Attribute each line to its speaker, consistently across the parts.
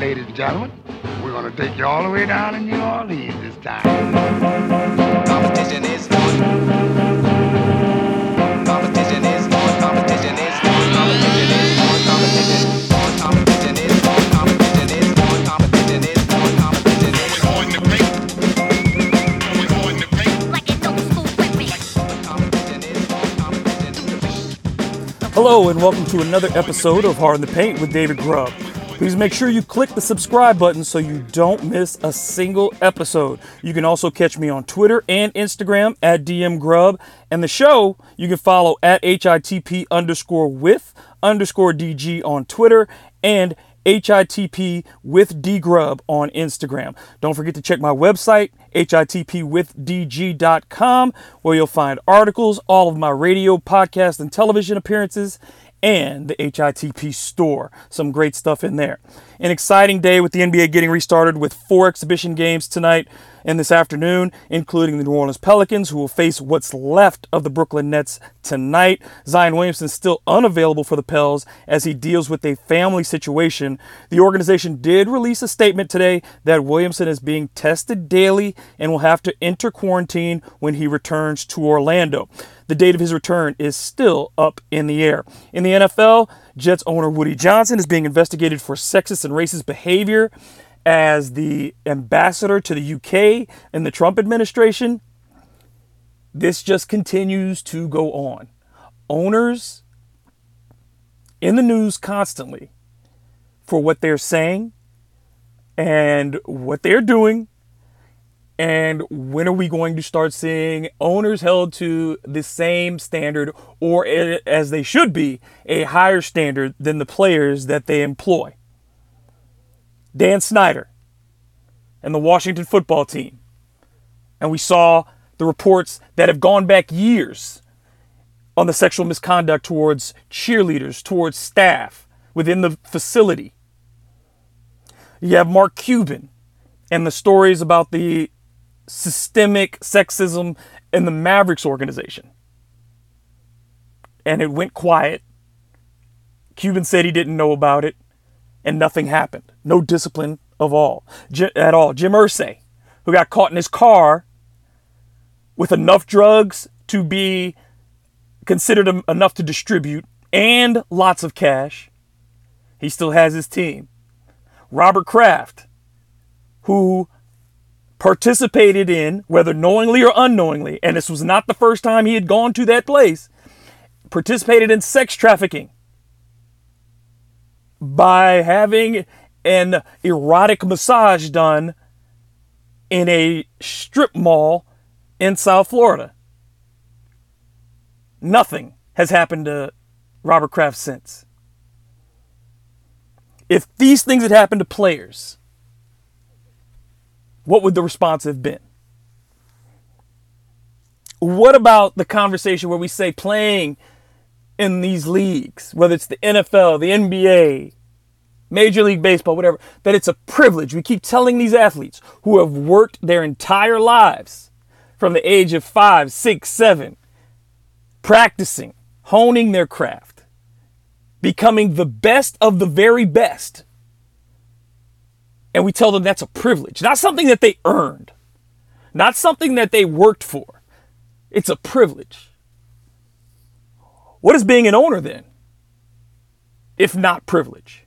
Speaker 1: Ladies and gentlemen, we're going to take you all the way down to New Orleans this time. Competition is on. Competition is on. Competition is on. Competition is on. Competition is on. Competition is on. Competition is on. Competition is on. Competition is on. the paint. We're the paint. Like an old school Competition is on. Competition is on. Hello and welcome to another episode of Hard in the Paint with David Grubb. Please make sure you click the subscribe button so you don't miss a single episode. You can also catch me on Twitter and Instagram at DM Grubb. And the show you can follow at HITP underscore with underscore DG on Twitter and HITP with D Grubb on Instagram. Don't forget to check my website, hitpwithdg.com, where you'll find articles, all of my radio, podcast, and television appearances and the HITP store. Some great stuff in there. An exciting day with the NBA getting restarted with four exhibition games tonight and this afternoon, including the New Orleans Pelicans, who will face what's left of the Brooklyn Nets tonight. Zion Williamson is still unavailable for the Pels as he deals with a family situation. The organization did release a statement today that Williamson is being tested daily and will have to enter quarantine when he returns to Orlando. The date of his return is still up in the air. In the NFL, Jets owner Woody Johnson is being investigated for sexist and racist behavior as the ambassador to the UK in the Trump administration. This just continues to go on. Owners in the news constantly for what they're saying and what they're doing and when are we going to start seeing owners held to the same standard, or as they should be, a higher standard than the players that they employ? Dan Snyder and the Washington football team. And we saw the reports that have gone back years on the sexual misconduct towards cheerleaders, towards staff within the facility. You have Mark Cuban and the stories about the systemic sexism in the Mavericks organization. And it went quiet. Cuban said he didn't know about it, and nothing happened. No discipline of all at all. Jim Irsay, who got caught in his car with enough drugs to be considered enough to distribute and lots of cash. He still has his team. Robert Kraft, who participated in, whether knowingly or unknowingly, and this was not the first time he had gone to that place, participated in sex trafficking by having an erotic massage done in a strip mall in South Florida. Nothing has happened to Robert Kraft since. If these things had happened to players, what would the response have been? What about the conversation where we say playing in these leagues, whether it's the NFL, the NBA, Major League Baseball, whatever, that it's a privilege. We keep telling these athletes who have worked their entire lives from the age of five, six, seven, practicing, honing their craft, becoming the best of the very best and we tell them that's a privilege, not something that they earned, not something that they worked for. It's a privilege. What is being an owner then? If not privilege?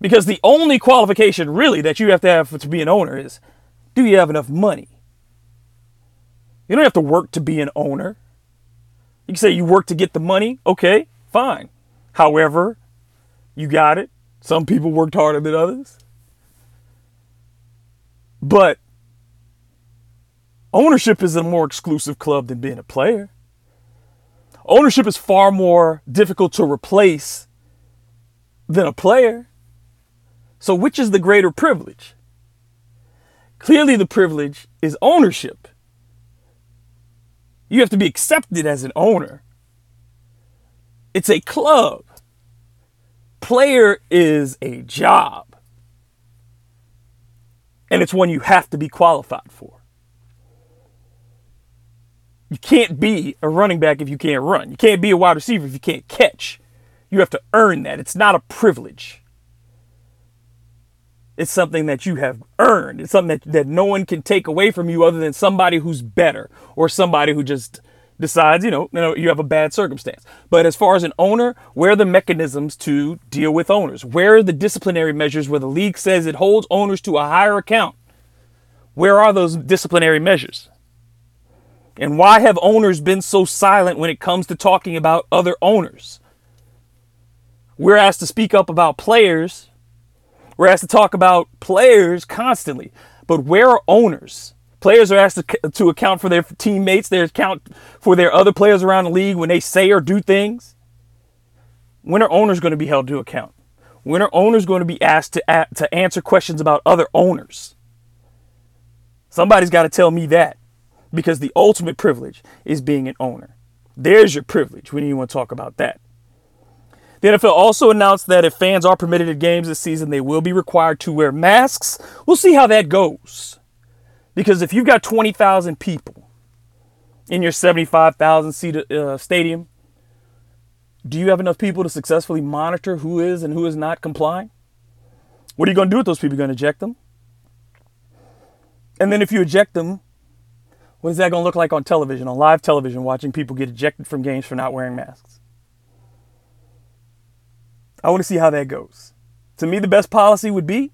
Speaker 1: Because the only qualification really that you have to have to be an owner is do you have enough money? You don't have to work to be an owner. You can say you work to get the money. Okay, fine. However, you got it. Some people worked harder than others. But ownership is a more exclusive club than being a player. Ownership is far more difficult to replace than a player. So, which is the greater privilege? Clearly, the privilege is ownership. You have to be accepted as an owner. It's a club. Player is a job and it's one you have to be qualified for. You can't be a running back if you can't run. You can't be a wide receiver if you can't catch. You have to earn that. It's not a privilege. It's something that you have earned. It's something that, that no one can take away from you other than somebody who's better or somebody who just decides, you know, you know, you have a bad circumstance. But as far as an owner, where are the mechanisms to deal with owners? Where are the disciplinary measures where the league says it holds owners to a higher account? Where are those disciplinary measures? And why have owners been so silent when it comes to talking about other owners? We're asked to speak up about players. We're asked to talk about players constantly. But where are owners? Players are asked to, to account for their teammates, they account for their other players around the league when they say or do things. When are owners going to be held to account? When are owners going to be asked to, to answer questions about other owners? Somebody's got to tell me that because the ultimate privilege is being an owner. There's your privilege when you want to talk about that. The NFL also announced that if fans are permitted at games this season, they will be required to wear masks. We'll see how that goes. Because if you've got 20,000 people in your 75,000 seat uh, stadium, do you have enough people to successfully monitor who is and who is not complying? What are you going to do with those people? You're going to eject them? And then if you eject them, what is that going to look like on television, on live television, watching people get ejected from games for not wearing masks? I want to see how that goes. To me, the best policy would be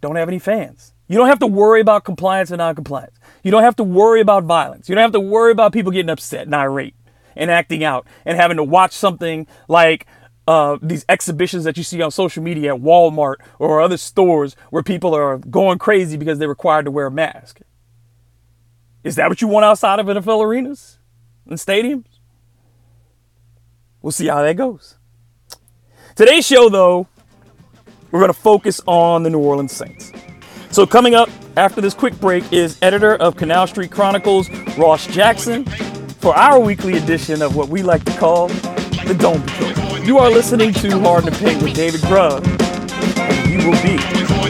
Speaker 1: don't have any fans. You don't have to worry about compliance and non-compliance. You don't have to worry about violence. You don't have to worry about people getting upset and irate and acting out and having to watch something like uh, these exhibitions that you see on social media at Walmart or other stores where people are going crazy because they're required to wear a mask. Is that what you want outside of NFL arenas and stadiums? We'll see how that goes. Today's show, though, we're going to focus on the New Orleans Saints. So, coming up after this quick break is editor of Canal Street Chronicles, Ross Jackson, for our weekly edition of what we like to call the Dome Patrol. You are listening to Hard to Paint with David Grubb, and we will be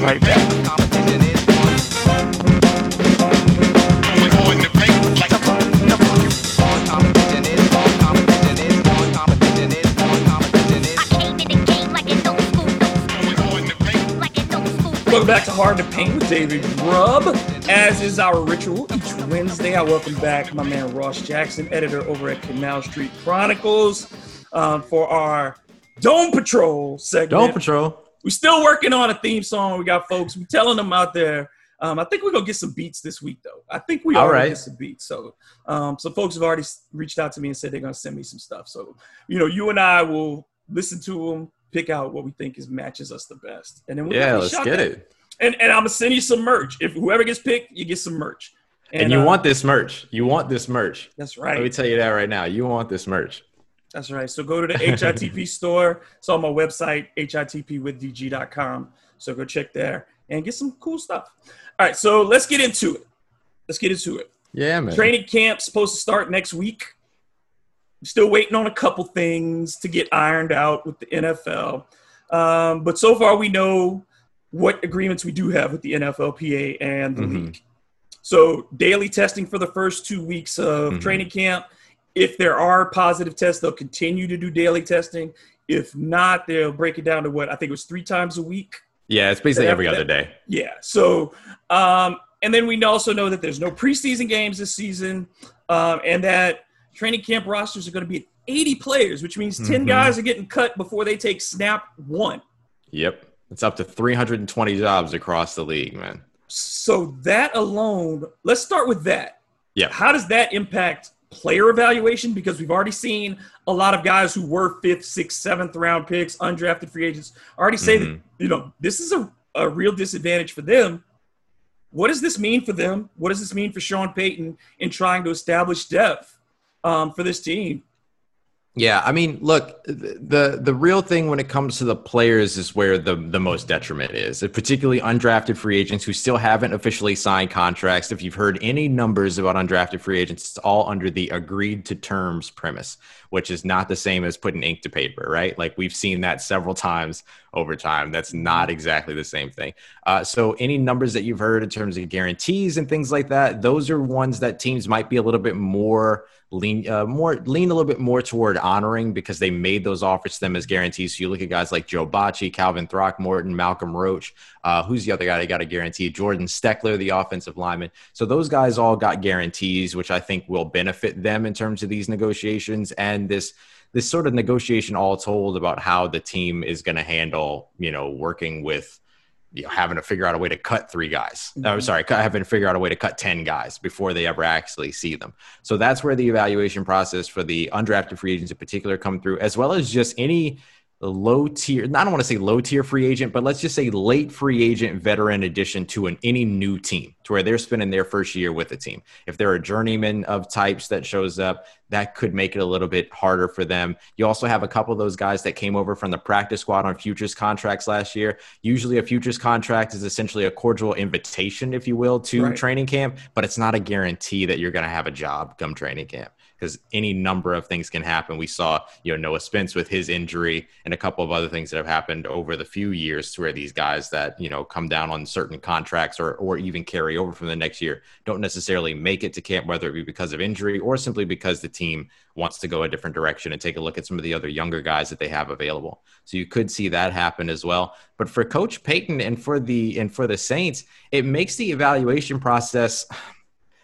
Speaker 1: right back. Welcome back to Hard to Paint with David Grubb. As is our ritual each Wednesday, I welcome back my man Ross Jackson, editor over at Canal Street Chronicles, um, for our Dome Patrol segment.
Speaker 2: Dome Patrol.
Speaker 1: We're still working on a theme song. We got folks. We're telling them out there. Um, I think we're gonna get some beats this week, though. I think we are gonna get some beats. So, um, some folks have already reached out to me and said they're gonna send me some stuff. So, you know, you and I will listen to them, pick out what we think is matches us the best, and then
Speaker 2: we'll yeah, let's get it.
Speaker 1: And and I'm gonna send you some merch. If whoever gets picked, you get some merch.
Speaker 2: And, and you uh, want this merch. You want this merch.
Speaker 1: That's right.
Speaker 2: Let me tell you that right now. You want this merch.
Speaker 1: That's right. So go to the HITP store. It's on my website, hitpwithdg.com. So go check there and get some cool stuff. All right, so let's get into it. Let's get into it.
Speaker 2: Yeah, man.
Speaker 1: Training camp's supposed to start next week. Still waiting on a couple things to get ironed out with the NFL. Um, but so far, we know what agreements we do have with the NFLPA and the mm-hmm. league. So, daily testing for the first two weeks of mm-hmm. training camp. If there are positive tests, they'll continue to do daily testing. If not, they'll break it down to what I think it was three times a week.
Speaker 2: Yeah, it's basically every other day.
Speaker 1: Yeah. So, um, and then we also know that there's no preseason games this season, um, and that training camp rosters are going to be 80 players, which means 10 mm-hmm. guys are getting cut before they take snap one.
Speaker 2: Yep. It's up to 320 jobs across the league, man.
Speaker 1: So that alone, let's start with that.
Speaker 2: Yeah.
Speaker 1: How does that impact player evaluation? Because we've already seen a lot of guys who were fifth, sixth, seventh round picks, undrafted free agents, already say mm-hmm. that, you know, this is a, a real disadvantage for them. What does this mean for them? What does this mean for Sean Payton in trying to establish depth? Um, for this team.
Speaker 2: Yeah, I mean, look, the the real thing when it comes to the players is where the the most detriment is, particularly undrafted free agents who still haven't officially signed contracts. If you've heard any numbers about undrafted free agents, it's all under the agreed to terms premise, which is not the same as putting ink to paper, right? Like we've seen that several times over time. That's not exactly the same thing. Uh, so, any numbers that you've heard in terms of guarantees and things like that, those are ones that teams might be a little bit more lean, uh, more lean a little bit more toward honoring because they made those offers to them as guarantees. So you look at guys like Joe Bachie, Calvin Throckmorton, Malcolm Roach. Uh, who's the other guy that got a guarantee? Jordan Steckler, the offensive lineman. So those guys all got guarantees, which I think will benefit them in terms of these negotiations and this this sort of negotiation all told about how the team is going to handle, you know, working with, you know, having to figure out a way to cut three guys. Mm-hmm. I'm sorry, having to figure out a way to cut 10 guys before they ever actually see them. So that's where the evaluation process for the undrafted free agents in particular come through, as well as just any low tier, I don't want to say low tier free agent, but let's just say late free agent veteran addition to an any new team to where they're spending their first year with the team. If they're a journeyman of types that shows up, that could make it a little bit harder for them. You also have a couple of those guys that came over from the practice squad on futures contracts last year. Usually a futures contract is essentially a cordial invitation, if you will, to right. training camp, but it's not a guarantee that you're going to have a job come training camp because any number of things can happen. We saw, you know, Noah Spence with his injury and a couple of other things that have happened over the few years to where these guys that, you know, come down on certain contracts or, or even carry over from the next year don't necessarily make it to camp, whether it be because of injury or simply because the team wants to go a different direction and take a look at some of the other younger guys that they have available. So you could see that happen as well. But for Coach Payton and for the and for the Saints, it makes the evaluation process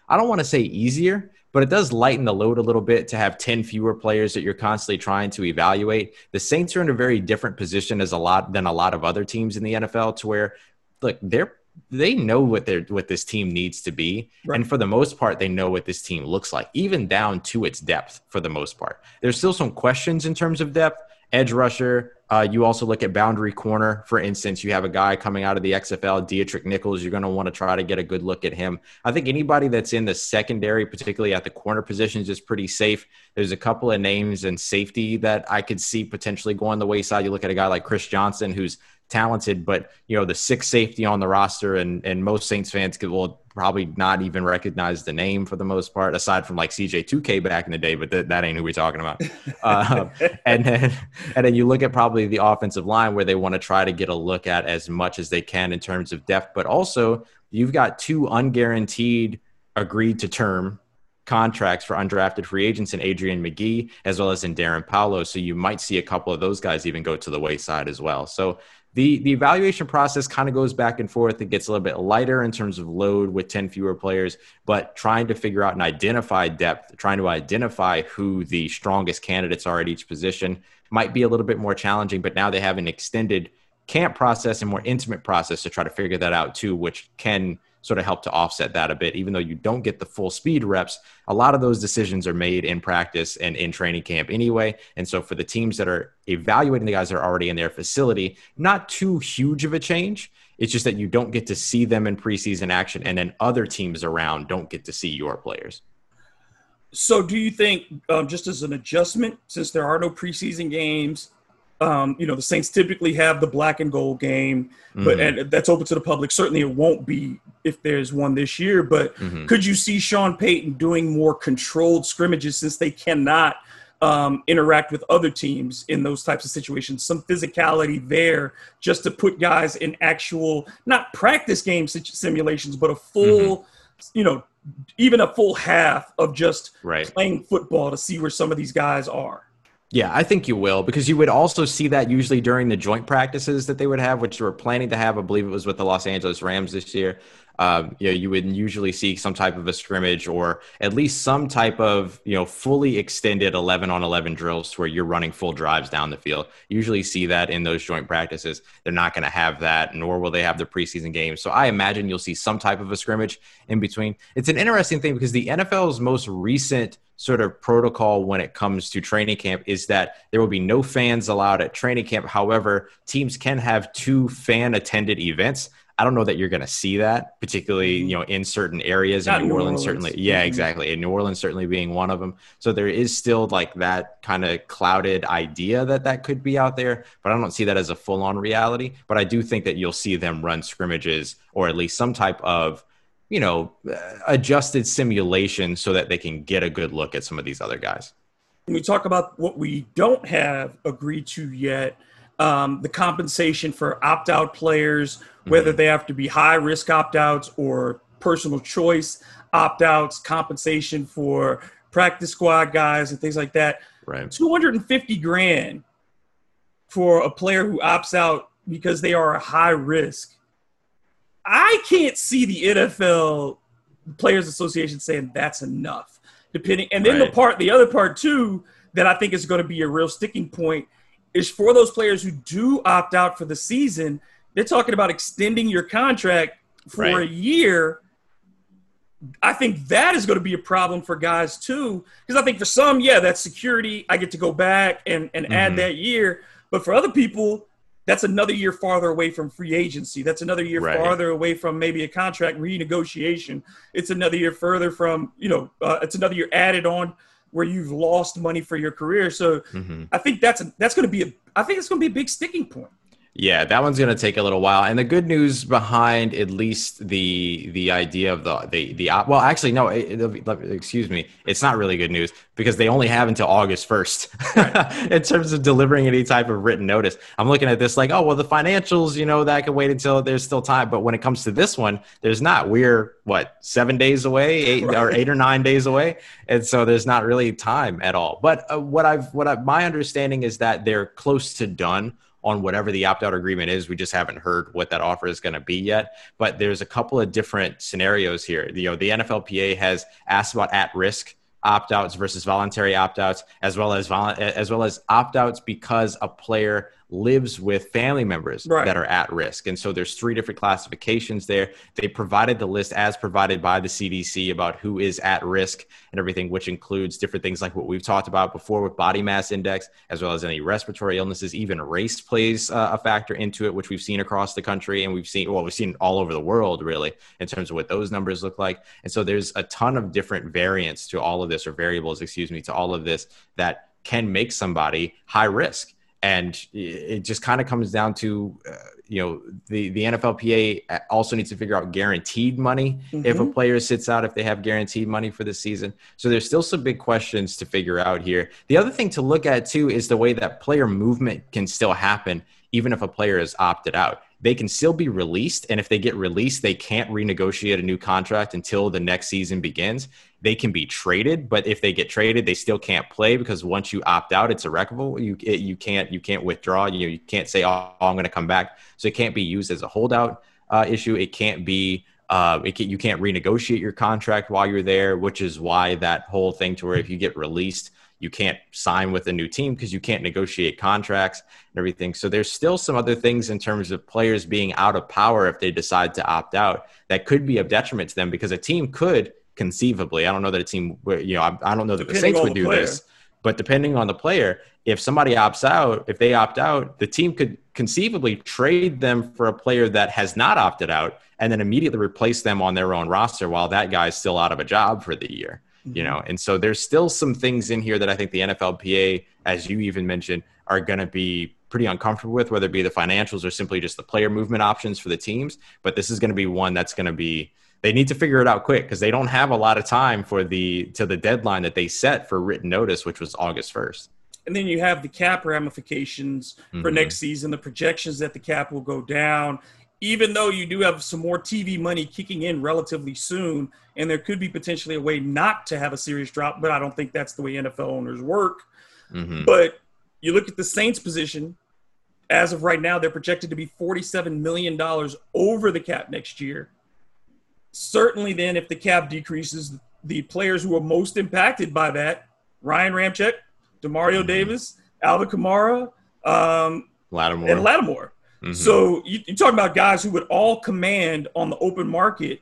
Speaker 2: I don't want to say easier but it does lighten the load a little bit to have 10 fewer players that you're constantly trying to evaluate. The Saints are in a very different position as a lot than a lot of other teams in the NFL to where look, they're they know what their what this team needs to be right. and for the most part they know what this team looks like even down to its depth for the most part there's still some questions in terms of depth edge rusher uh, you also look at boundary corner. For instance, you have a guy coming out of the XFL, Deatrick Nichols. You're going to want to try to get a good look at him. I think anybody that's in the secondary, particularly at the corner positions, is pretty safe. There's a couple of names and safety that I could see potentially going the wayside. You look at a guy like Chris Johnson, who's talented, but you know the sixth safety on the roster, and and most Saints fans could will probably not even recognize the name for the most part, aside from like CJ 2K back in the day, but th- that ain't who we're talking about. uh, and then and then you look at probably the offensive line where they want to try to get a look at as much as they can in terms of depth, but also you've got two unguaranteed agreed to term contracts for undrafted free agents in Adrian Magee as well as in Darrin Paulo. So you might see a couple of those guys even go to the wayside as well. So the the evaluation process kind of goes back and forth. It gets a little bit lighter in terms of load with 10 fewer players, but trying to figure out and identify depth, trying to identify who the strongest candidates are at each position might be a little bit more challenging, but now they have an extended camp process and more intimate process to try to figure that out too, which can sort of help to offset that a bit. Even though you don't get the full speed reps, a lot of those decisions are made in practice and in training camp anyway. And so for the teams that are evaluating the guys that are already in their facility, not too huge of a change. It's just that you don't get to see them in preseason action, and then other teams around don't get to see your players.
Speaker 1: So, do you think, um, just as an adjustment, since there are no preseason games, um, you know, the Saints typically have the black and gold game, but mm-hmm. and that's open to the public. Certainly, it won't be if there's one this year. But mm-hmm. could you see Sean Payton doing more controlled scrimmages since they cannot um, interact with other teams in those types of situations? Some physicality there, just to put guys in actual, not practice game simulations, but a full, mm-hmm. you know, even a full half of just right. playing football to see where some of these guys are.
Speaker 2: Yeah, I think you will because you would also see that usually during the joint practices that they would have, which they were planning to have. I believe it was with the Los Angeles Rams this year. Um, you know, you would usually see some type of a scrimmage or at least some type of, you know, fully extended 11 on 11 drills where you're running full drives down the field. You usually see that in those joint practices. They're not going to have that, nor will they have the preseason games. So I imagine you'll see some type of a scrimmage in between. It's an interesting thing because the NFL's most recent sort of protocol when it comes to training camp is that there will be no fans allowed at training camp. However, teams can have two fan attended events. I don't know that you're going to see that, particularly mm-hmm. you know in certain areas in New, New Orleans, Orleans, certainly. Yeah, mm-hmm. exactly. In New Orleans, certainly being one of them. So there is still like that kind of clouded idea that that could be out there, but I don't see that as a full on reality. But I do think that you'll see them run scrimmages or at least some type of you know uh, adjusted simulation so that they can get a good look at some of these other guys.
Speaker 1: When we talk about what we don't have agreed to yet um, the compensation for opt out players, whether mm-hmm. they have to be high risk opt outs or personal choice opt outs, compensation for practice squad guys and things like that.
Speaker 2: Right.
Speaker 1: 250 grand for a player who opts out because they are a high risk. I can't see the NFL Players Association saying that's enough. Depending, and then right. the part, the other part too, that I think is going to be a real sticking point is for those players who do opt out for the season. They're talking about extending your contract for right. a year. I think that is going to be a problem for guys too, because I think for some, yeah, that's security. I get to go back and, and mm-hmm. add that year. But for other people, that's another year farther away from free agency. That's another year right. farther away from maybe a contract renegotiation. It's another year further from, you know, uh, it's another year added on where you've lost money for your career. So mm-hmm. I think that's a, that's going to be a I think it's going to be a big sticking point.
Speaker 2: Yeah, that one's going to take a little while. And the good news behind at least the the idea of the the the well, actually no, it, it, excuse me, it's not really good news because they only have until August first right. in terms of delivering any type of written notice. I'm looking at this like, oh well, the financials, you know, that can wait until there's still time. But when it comes to this one, there's not. We're what seven days away, eight right. or eight or nine days away, and so there's not really time at all. But uh, what I've what I, my understanding is that they're close to done on whatever the opt out agreement is. We just haven't heard what that offer is going to be yet. But there's a couple of different scenarios here. You know, the NFLPA has asked about at risk opt outs versus voluntary opt outs, as well as as well as opt outs because a player lives with family members right. that are at risk. And so there's three different classifications there. They provided the list as provided by the CDC about who is at risk and everything, which includes different things like what we've talked about before with body mass index, as well as any respiratory illnesses. Even race plays uh, a factor into it, which we've seen across the country and we've seen, well, we've seen all over the world really in terms of what those numbers look like. And so there's a ton of different variants to all of this or variables, excuse me, to all of this that can make somebody high risk and it just kind of comes down to uh, you know the the NFLPA also needs to figure out guaranteed money mm-hmm. if a mm-hmm. player sits out if they have guaranteed money for the season. So there's still some big questions to figure out here. The other thing to look at too is the way that player movement can still happen even if a player is opted out they can still be released. And if they get released, they can't renegotiate a new contract until the next season begins. They can be traded, but if they get traded, they still can't play because once you opt out, it's irrevocable. You it, you can't you can't withdraw. You know, you can't say, "Oh, I'm going to come back." So it can't be used as a holdout uh, issue. It can't be uh, can, you can't renegotiate your contract while you're there, which is why that whole thing to where if you get released, you can't sign with a new team because you can't negotiate contracts and everything. So there's still some other things in terms of players being out of power if they decide to opt out that could be of detriment to them because a team could conceivably, I don't know that a team, you know, I, I don't know that Depending the Saints would do player. this, but depending on the player, if somebody opts out, if they opt out, the team could conceivably trade them for a player that has not opted out and then immediately replace them on their own roster while that guy's still out of a job for the year mm-hmm. you know and so there's still some things in here that i think the nflpa as you even mentioned are going to be pretty uncomfortable with whether it be the financials or simply just the player movement options for the teams but this is going to be one that's going to be they need to figure it out quick because they don't have a lot of time for the to the deadline that they set for written notice which was august 1st
Speaker 1: and then you have the cap ramifications mm-hmm. for next season the projections that the cap will go down even though you do have some more TV money kicking in relatively soon, and there could be potentially a way not to have a serious drop, but I don't think that's the way NFL owners work. Mm-hmm. But you look at the Saints' position, as of right now, they're projected to be $47 million over the cap next year. Certainly, then, if the cap decreases, the players who are most impacted by that Ryan Ramczyk, Demario mm-hmm. Davis, Alvin Kamara, um,
Speaker 2: Lattimore.
Speaker 1: and Lattimore Mm-hmm. So you, you talk about guys who would all command on the open market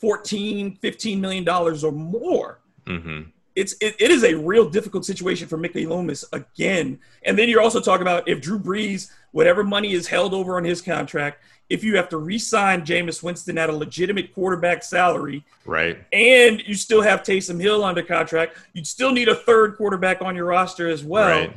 Speaker 1: 14, 15 million dollars or more. Mm-hmm. It's it, it is a real difficult situation for Mickey Loomis again. And then you're also talking about if Drew Brees, whatever money is held over on his contract, if you have to re-sign Jameis Winston at a legitimate quarterback salary,
Speaker 2: right,
Speaker 1: and you still have Taysom Hill under contract, you'd still need a third quarterback on your roster as well. Right.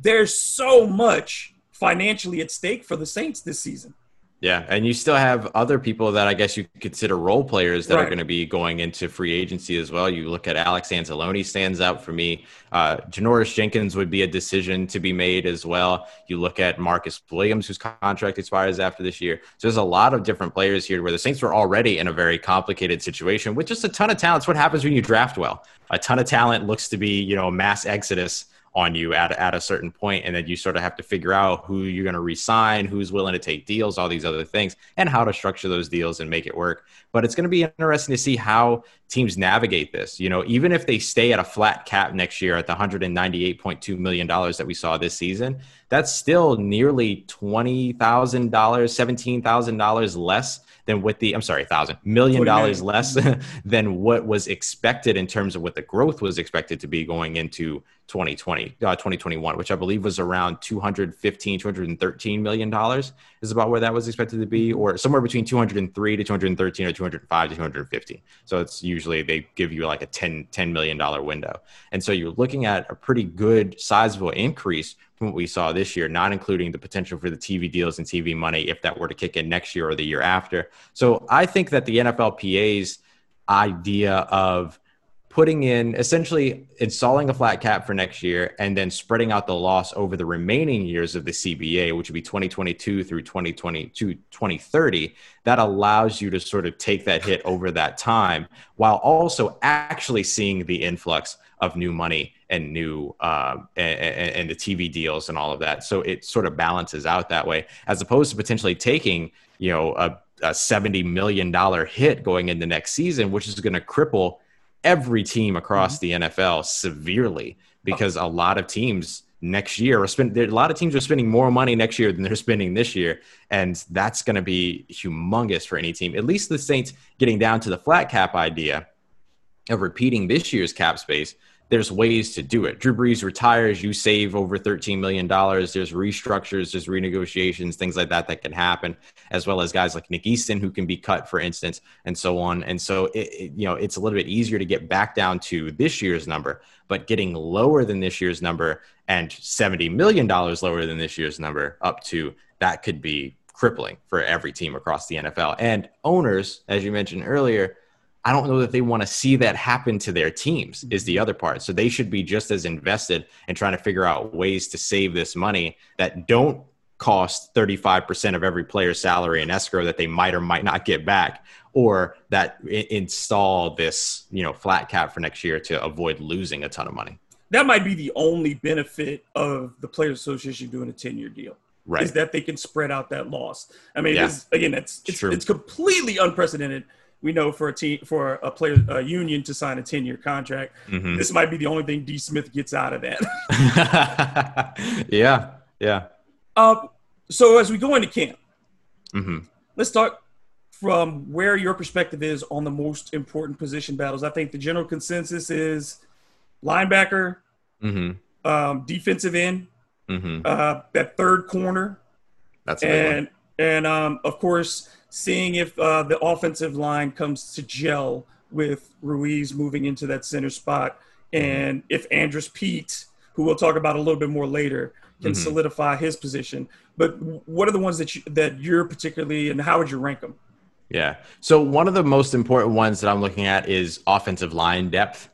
Speaker 1: There's so much financially at stake for the Saints this season.
Speaker 2: Yeah, and you still have other people that I guess you consider role players that
Speaker 1: Right.
Speaker 2: are going to be going into free agency as well. You look at Alex Anzalone stands out for me. Uh, Janoris Jenkins would be a decision to be made as well. You look at Marcus Williams, whose contract expires after this year. So there's a lot of different players here where the Saints were already in a very complicated situation with just a ton of talent. It's what happens when you draft well. A ton of talent looks to be, you know, a mass exodus on you at, at a certain point and then you sort of have to figure out who you're going to resign who's willing to take deals all these other things and how to structure those deals and make it work. But it's going to be interesting to see how teams navigate this. You know even if they stay at a flat cap next year at the 198.2 million dollars that we saw this season that's still nearly $20000 $17000 less than what the I'm sorry, thousand million
Speaker 1: 20 million.
Speaker 2: dollars less than what was expected in terms of what the growth was expected to be going into 2020, uh, 2021, which I believe was around 215, 213 million dollars is about where that was expected to be, or somewhere between 203 to 213 or 205 to 250. So it's usually they give you like a 10, 10 million dollar window. And so you're looking at a pretty good sizable increase we saw this year, not including the potential for the TV deals and TV money if that were to kick in next year or the year after. So I think that the NFLPA's idea of putting in essentially installing a flat cap for next year and then spreading out the loss over the remaining years of the CBA, which would be 2022 through 2022, 2030, that allows you to sort of take that hit over that time while also actually seeing the influx of new money and new um, and, and the TV deals and all of that. So it sort of balances out that way, as opposed to potentially taking you know a, a seventy million dollar hit going into next season, which is going to cripple every team across the NFL severely because a lot of teams next year are spend a lot of teams are spending more money next year than they're spending this year and that's going to be humongous for any team. At least the saints getting down to the flat cap idea of repeating this year's cap space, there's ways to do it. Drew Brees retires, you save over $13 million. There's restructures, there's renegotiations, things like that that can happen, as well as guys like Nick Easton who can be cut, for instance, and so on. And so, it, it- you know, it's a little bit easier to get back down to this year's number, but getting lower than this year's number and $70 million lower than this year's number up to that could be crippling for every team across the NFL. And owners, as you mentioned earlier, I don't know that they want to see that happen to their teams is the other part. So they should be just as invested in trying to figure out ways to save this money that don't cost 35% of every player's salary in escrow that they might or might not get back or that install this, you know, flat cap for next year to avoid losing a ton of money.
Speaker 1: That might be the only benefit of the Players Association doing a 10 year deal.
Speaker 2: Right.
Speaker 1: Is that they can spread out that loss. I mean,
Speaker 2: Yeah.
Speaker 1: it's, again, it's it's,
Speaker 2: True.
Speaker 1: it's completely unprecedented. We know for a team for a player a union to sign a 10 year contract.
Speaker 2: Mhm.
Speaker 1: This might be the only thing D Smith gets out of that.
Speaker 2: yeah. Yeah.
Speaker 1: uh, so as we go into camp,
Speaker 2: hmm
Speaker 1: let's talk from where your perspective is on the most important position battles. I think the general consensus is linebacker,
Speaker 2: hmm
Speaker 1: um, defensive end,
Speaker 2: hmm
Speaker 1: uh, that third corner,
Speaker 2: That's a big one.
Speaker 1: and and um, of course seeing if uh, the offensive line comes to gel with Ruiz moving into that center spot, and if Andrus Peat, who we'll talk about a little bit more later, can
Speaker 2: Mhm.
Speaker 1: solidify his position. But what are the ones that you, that you're particularly, and how would you rank them?
Speaker 2: Yeah. So one of the most important ones that I'm looking at is offensive line depth.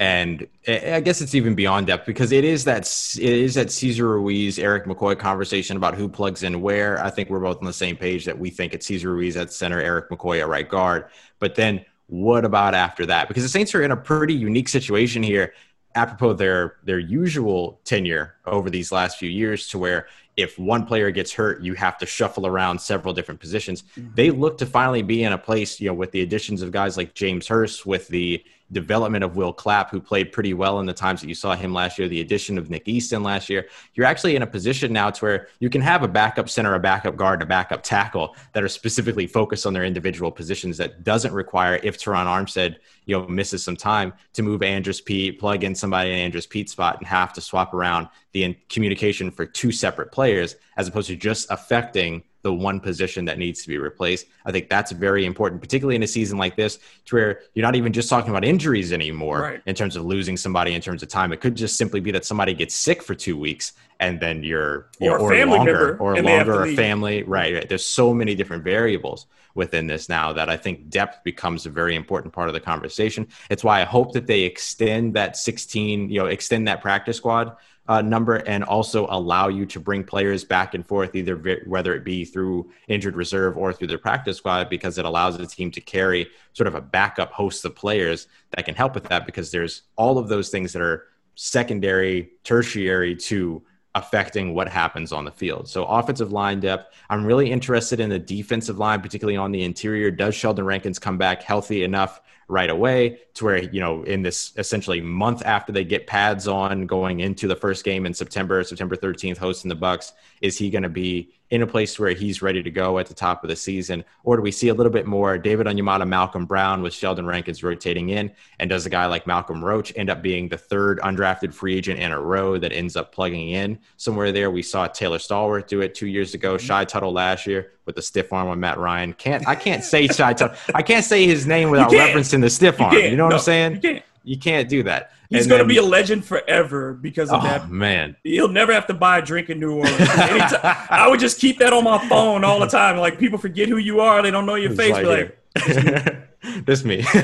Speaker 2: And I guess it's even beyond depth because it is that it is that Cesar Ruiz, Erik McCoy conversation about who plugs in where. I think we're both on the same page that we think it's Cesar Ruiz at center, Erik McCoy at right guard. But then what about after that? Because the Saints are in a pretty unique situation here, apropos their their usual tenure over these last few years, to where if one player gets hurt, you have to shuffle around several different positions. Mm-hmm. They look to finally be in a place, you know, with the additions of guys like James Hurst, with the development of Will Clapp, who played pretty well in the times that you saw him last year, the addition of Nick Easton last year. You're actually in a position now to where you can have a backup center, a backup guard, a backup tackle that are specifically focused on their individual positions that doesn't require, if Terron Armstead, you know, misses some time to move Andrus Peat, plug in somebody in Andrus Peat's spot and have to swap around the communication for two separate players as opposed to just affecting the one position that needs to be replaced. I think that's very important, particularly in a season like this, to where you're not even just talking about injuries anymore right. in terms of losing somebody in terms of time. It could just simply be that somebody gets sick for two weeks and then you're
Speaker 1: or, or
Speaker 2: longer, or longer a family. Right, right. There's so many different variables within this now that I think depth becomes a very important part of the conversation. It's why I hope that they extend that 16, you know, extend that practice squad uh, number and also allow you to bring players back and forth, either whether it be through injured reserve or through their practice squad, because it allows the team to carry sort of a backup host of players that can help with that. Because there's all of those things that are secondary, tertiary to affecting what happens on the field. So offensive line depth, I'm really interested in the defensive line, particularly on the interior. Does Sheldon Rankins come back healthy enough right away to where you know in this essentially month after they get pads on going into the first game in September September 13th hosting the Bucs is he going to be in a place where he's ready to go at the top of the season? Or do we see a little bit more David Onyemata, Malcolm Brown with Sheldon Rankins rotating in? And does a guy like Malcolm Roach end up being the third undrafted free agent in a row that ends up plugging in somewhere there? We saw Taylor Stallworth do it two years ago, mm-hmm. Shy Tuttle last year with the stiff arm on Matt Ryan. Can't I can't say Shy Tuttle. I can't say his name without referencing the stiff arm. You, you know what no, I'm saying?
Speaker 1: You can't.
Speaker 2: Do that.
Speaker 1: He's going to be a legend forever because of
Speaker 2: oh,
Speaker 1: that.
Speaker 2: Man,
Speaker 1: he'll never have to buy a drink in New Orleans. I would just keep that on my phone all the time. Like people forget who you are, they don't know your it's face. Like, like
Speaker 2: this me.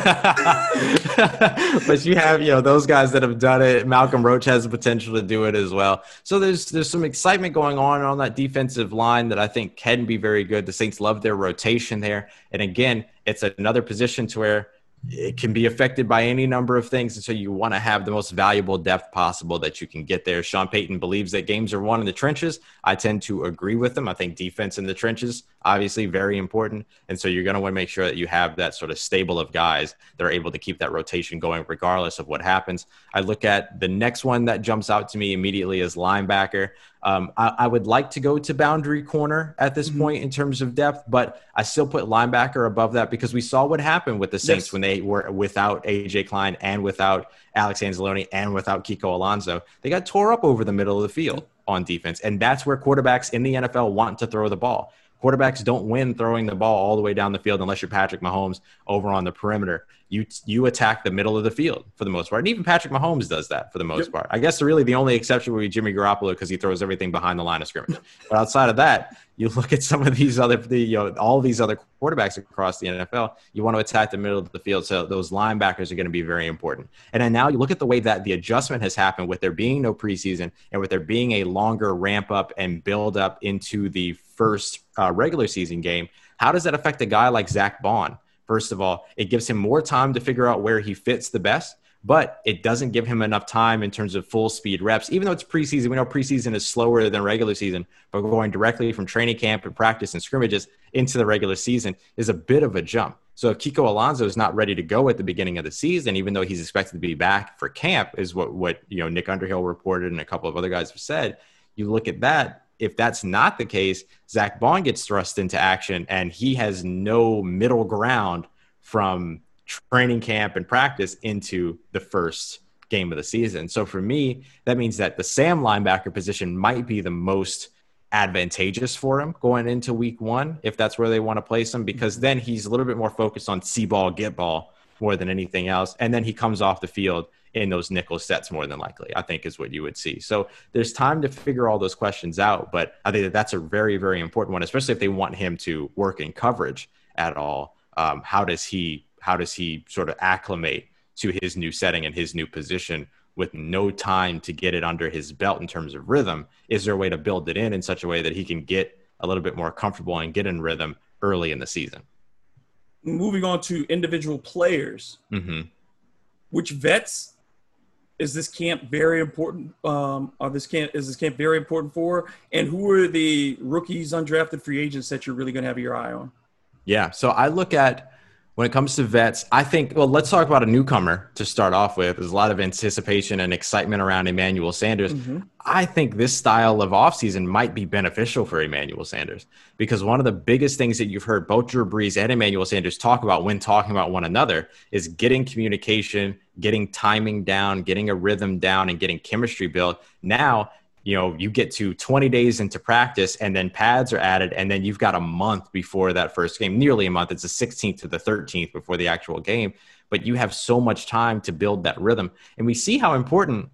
Speaker 2: but you have, you know, those guys that have done it. Malcolm Roach has the potential to do it as well. So there's there's some excitement going on on that defensive line that I think can be very good. The Saints love their rotation there. And again, it's another position to where it can be affected by any number of things. And so you want to have the most valuable depth possible that you can get there. Sean Payton believes that games are won in the trenches. I tend to agree with him. I think defense in the trenches, obviously, very important. And so you're going to want to make sure that you have that sort of stable of guys that are able to keep that rotation going regardless of what happens. I look at the next one that jumps out to me immediately as linebacker. Um, I, I, would like to go to boundary corner at this mm-hmm. point in terms of depth, but I still put linebacker above that because we saw what happened with the Saints yes. when they were without AJ Klein and without Alex Anzalone and without Kiko Alonso. They got tore up over the middle of the field on defense, and that's where quarterbacks in the NFL want to throw the ball. Quarterbacks don't win throwing the ball all the way down the field unless you're Patrick Mahomes over on the perimeter. You you attack the middle of the field for the most part, and even Patrick Mahomes does that for the most yep. part. I guess really the only exception would be Jimmy Garoppolo because he throws everything behind the line of scrimmage. but outside of that, you look at some of these other the you know all these other quarterbacks across the NFL. You want to attack the middle of the field, so those linebackers are going to be very important. And then now you look at the way that the adjustment has happened with there being no preseason and with there being a longer ramp up and build up into the first uh, regular season game. How does that affect a guy like Zach Baun? First of all, it gives him more time to figure out where he fits the best, but it doesn't give him enough time in terms of full speed reps. Even though it's preseason, we know preseason is slower than regular season, but going directly from training camp and practice and scrimmages into the regular season is a bit of a jump. So if Kiko Alonso is not ready to go at the beginning of the season, even though he's expected to be back for camp, is what what you know Nick Underhill reported and a couple of other guys have said. You look at that, if that's not the case, Zach Baun gets thrust into action and he has no middle ground from training camp and practice into the first game of the season. So for me, that means that the Sam linebacker position might be the most advantageous for him going into week one, if that's where they want to place him, because mm-hmm. then he's a little bit more focused on see ball, get ball more than anything else. And then he comes off the field in those nickel sets more than likely, I think is what you would see. So there's time to figure all those questions out. But I think that that's a very, very important one, especially if they want him to work in coverage at all. Um, how does he how does he sort of acclimate to his new setting and his new position with no time to get it under his belt in terms of rhythm? Is there a way to build it in in such a way that he can get a little bit more comfortable and get in rhythm early in the season?
Speaker 1: Moving on to individual players, mm-hmm. which vets is this camp very important? Um, are this camp is this camp very important for? And who are the rookies, undrafted free agents that you're really going to have your eye on?
Speaker 2: Yeah, so I look at when it comes to vets, I think, well, let's talk about a newcomer to start off with. There's a lot of anticipation and excitement around Emmanuel Sanders. Mm-hmm. I think this style of offseason might be beneficial for Emmanuel Sanders because one of the biggest things that you've heard both Drew Brees and Emmanuel Sanders talk about when talking about one another is getting communication, getting timing down, getting a rhythm down, and getting chemistry built. Now, you know, you get to 20 days into practice and then pads are added, and then you've got a month before that first game, nearly a month. It's the 16th to the 13th before the actual game, but you have so much time to build that rhythm. And we see how important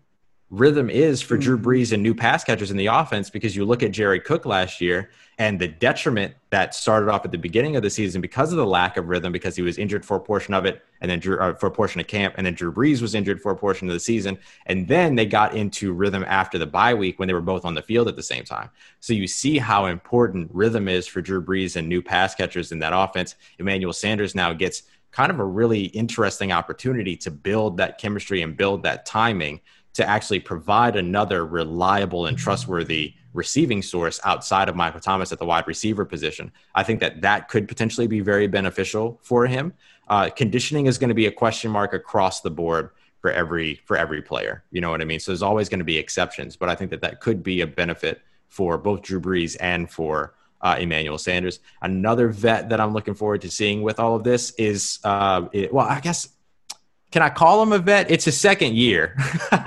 Speaker 2: rhythm is for Drew mm-hmm. Brees and new pass catchers in the offense because you look at Jared Cook last year and the detriment that started off at the beginning of the season because of the lack of rhythm because he was injured for a portion of it and then Drew, uh, for a portion of camp and then Drew Brees was injured for a portion of the season and then they got into rhythm after the bye week when they were both on the field at the same time. So you see how important rhythm is for Drew Brees and new pass catchers in that offense. Emmanuel Sanders now gets kind of a really interesting opportunity to build that chemistry and build that timing to actually provide another reliable and trustworthy receiving source outside of Michael Thomas at the wide receiver position. I think that that could potentially be very beneficial for him. Uh, conditioning is going to be a question mark across the board for every for every player. You know what I mean? So there's always going to be exceptions, but I think that that could be a benefit for both Drew Brees and for uh, Emmanuel Sanders. Another vet that I'm looking forward to seeing with all of this is, uh, it, well, I guess can I call him a vet? It's his second year,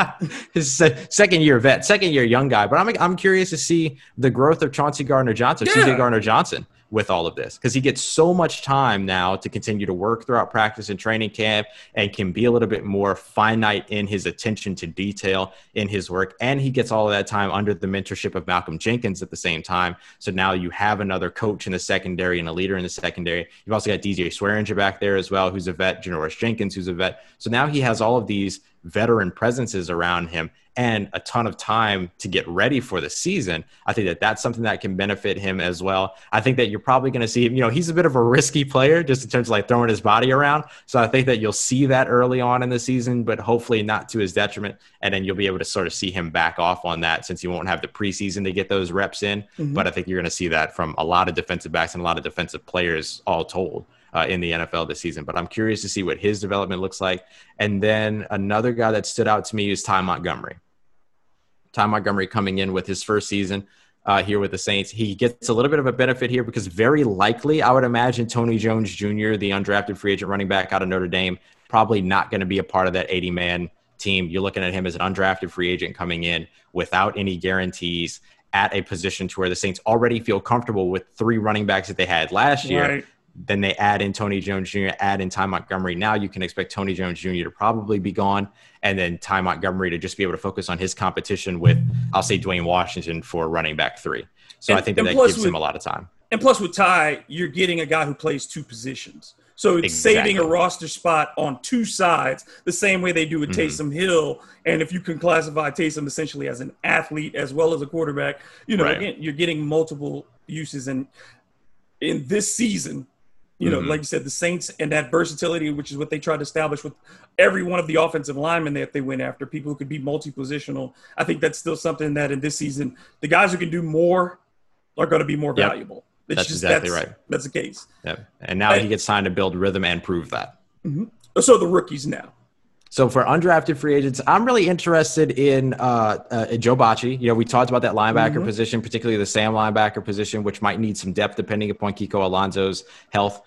Speaker 2: his second year vet, second year young guy. But I'm I'm curious to see the growth of Chauncey Gardner Johnson, yeah. CJ Gardner Johnson with all of this because he gets so much time now to continue to work throughout practice and training camp and can be a little bit more finite in his attention to detail in his work. And he gets all of that time under the mentorship of Malcolm Jenkins at the same time. So now you have another coach in the secondary and a leader in the secondary. You've also got DJ Swearinger back there as well, who's a vet, Janoris Jenkins, who's a vet. So now he has all of these veteran presences around him and a ton of time to get ready for the season. I think that that's something that can benefit him as well. I think that you're probably going to see him, you know, he's a bit of a risky player just in terms of like throwing his body around. So I think that you'll see that early on in the season, but hopefully not to his detriment. And then you'll be able to sort of see him back off on that since he won't have the preseason to get those reps in. Mm-hmm. But I think you're going to see that from a lot of defensive backs and a lot of defensive players all told uh, in the NFL this season. But I'm curious to see what his development looks like. And then another guy that stood out to me is Ty Montgomery. Ty Montgomery coming in with his first season uh, here with the Saints. He gets a little bit of a benefit here because very likely, I would imagine Tony Jones Jr., the undrafted free agent running back out of Notre Dame, probably not going to be a part of that 80 man team. You're looking at him as an undrafted free agent coming in without any guarantees at a position to where the Saints already feel comfortable with three running backs that they had last year. Right. Then they add in Tony Jones Jr., add in Ty Montgomery. Now you can expect Tony Jones Jr. to probably be gone, and then Ty Montgomery to just be able to focus on his competition with, I'll say, Dwayne Washington for running back three. So and, I think that, that gives with, him a lot of time.
Speaker 1: And plus, with Ty, you're getting a guy who plays two positions. So it's exactly. saving a roster spot on two sides, the same way they do with mm-hmm. Taysom Hill. And if you can classify Taysom essentially as an athlete as well as a quarterback, you know, right. again, you're getting multiple uses. And in this season, you know, mm-hmm. like you said, the Saints and that versatility, which is what they tried to establish with every one of the offensive linemen that they went after, people who could be multi-positional. I think that's still something that in this season, the guys who can do more are going to be more yep. valuable.
Speaker 2: It's that's just, exactly
Speaker 1: that's,
Speaker 2: right.
Speaker 1: That's the case.
Speaker 2: Yeah, and now and, he gets time to build rhythm and prove that.
Speaker 1: Mm-hmm. So the rookies now.
Speaker 2: So for undrafted free agents, I'm really interested in uh, uh, Joe Bachie. You know, we talked about that linebacker mm-hmm. position, particularly the Sam linebacker position, which might need some depth depending upon Kiko Alonso's health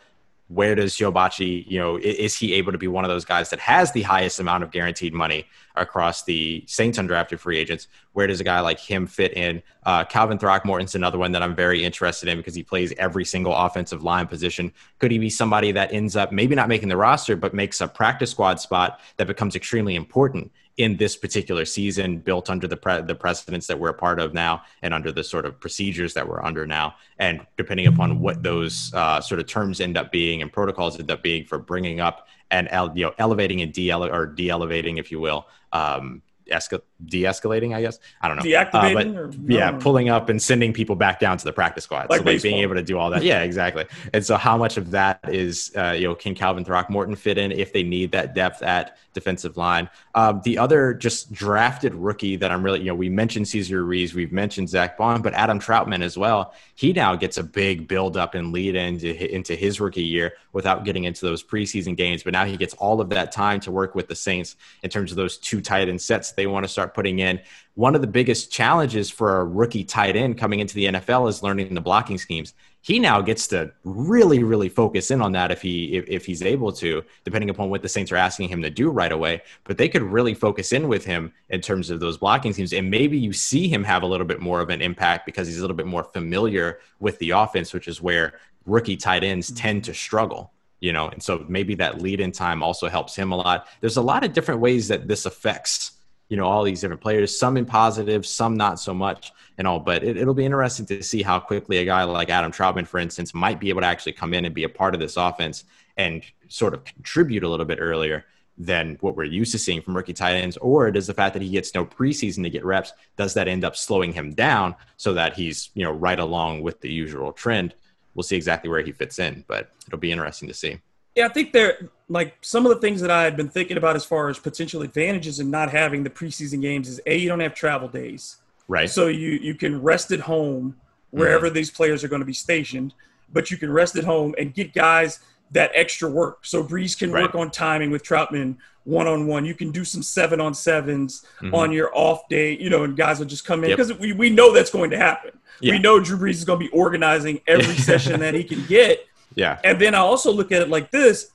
Speaker 2: where does Joe Bachie, you know, is he able to be one of those guys that has the highest amount of guaranteed money across the Saints undrafted free agents? Where does a guy like him fit in? Uh, Calvin Throckmorton's another one that I'm very interested in because he plays every single offensive line position. Could he be somebody that ends up maybe not making the roster, but makes a practice squad spot that becomes extremely important in this particular season, built under the pre- the precedents that we're a part of now, and under the sort of procedures that we're under now, and depending upon what those uh, sort of terms end up being and protocols end up being for bringing up and you know elevating and de or de elevating, if you will, um, esca- de-escalating, I guess. I don't know.
Speaker 1: Deactivating, uh,
Speaker 2: but, yeah, pulling up and sending people back down to the practice squad. Like, so like being able to do all that. Yeah, exactly. And so how much of that is, uh, you know, can Calvin Throckmorton fit in if they need that depth at defensive line? Um, the other just drafted rookie that I'm really, you know, we mentioned Cesar Ruiz, we've mentioned Zach Baun, but Adam Trautman as well. He now gets a big build up and lead into into his rookie year without getting into those preseason games. But now he gets all of that time to work with the Saints in terms of those two tight end sets they want to start putting in. One of the biggest challenges for a rookie tight end coming into the NFL is learning the blocking schemes. He now gets to really, really focus in on that if he if, if he's able to, depending upon what the Saints are asking him to do right away. But they could really focus in with him in terms of those blocking teams, and maybe you see him have a little bit more of an impact because he's a little bit more familiar with the offense, which is where rookie tight ends mm-hmm. tend to struggle. You know, and so maybe that lead in time also helps him a lot. There's a lot of different ways that this affects you know all these different players some in positive some not so much and all but it, will be interesting to see how quickly a guy like adam trautman for instance might be able to actually come in and be a part of this offense and sort of contribute a little bit earlier than what we're used to seeing from rookie tight ends or does the fact that he gets no preseason to get reps does that end up slowing him down so that he's you know right along with the usual trend? We'll see exactly where he fits in but it'll be interesting to see
Speaker 1: yeah, I think there like some of the things that I had been thinking about as far as potential advantages in not having the preseason games is a you don't have travel days,
Speaker 2: right?
Speaker 1: So you you can rest at home wherever mm-hmm. these players are going to be stationed, but you can rest at home and get guys that extra work. So Brees can right. work on timing with Trautman one on one. You can do some seven on 7s mm-hmm. on your off day, you know, and guys will just come in because yep. we, we know that's going to happen. Yeah. We know Drew Brees is going to be organizing every session that he can get.
Speaker 2: Yeah.
Speaker 1: And then I also look at it like this.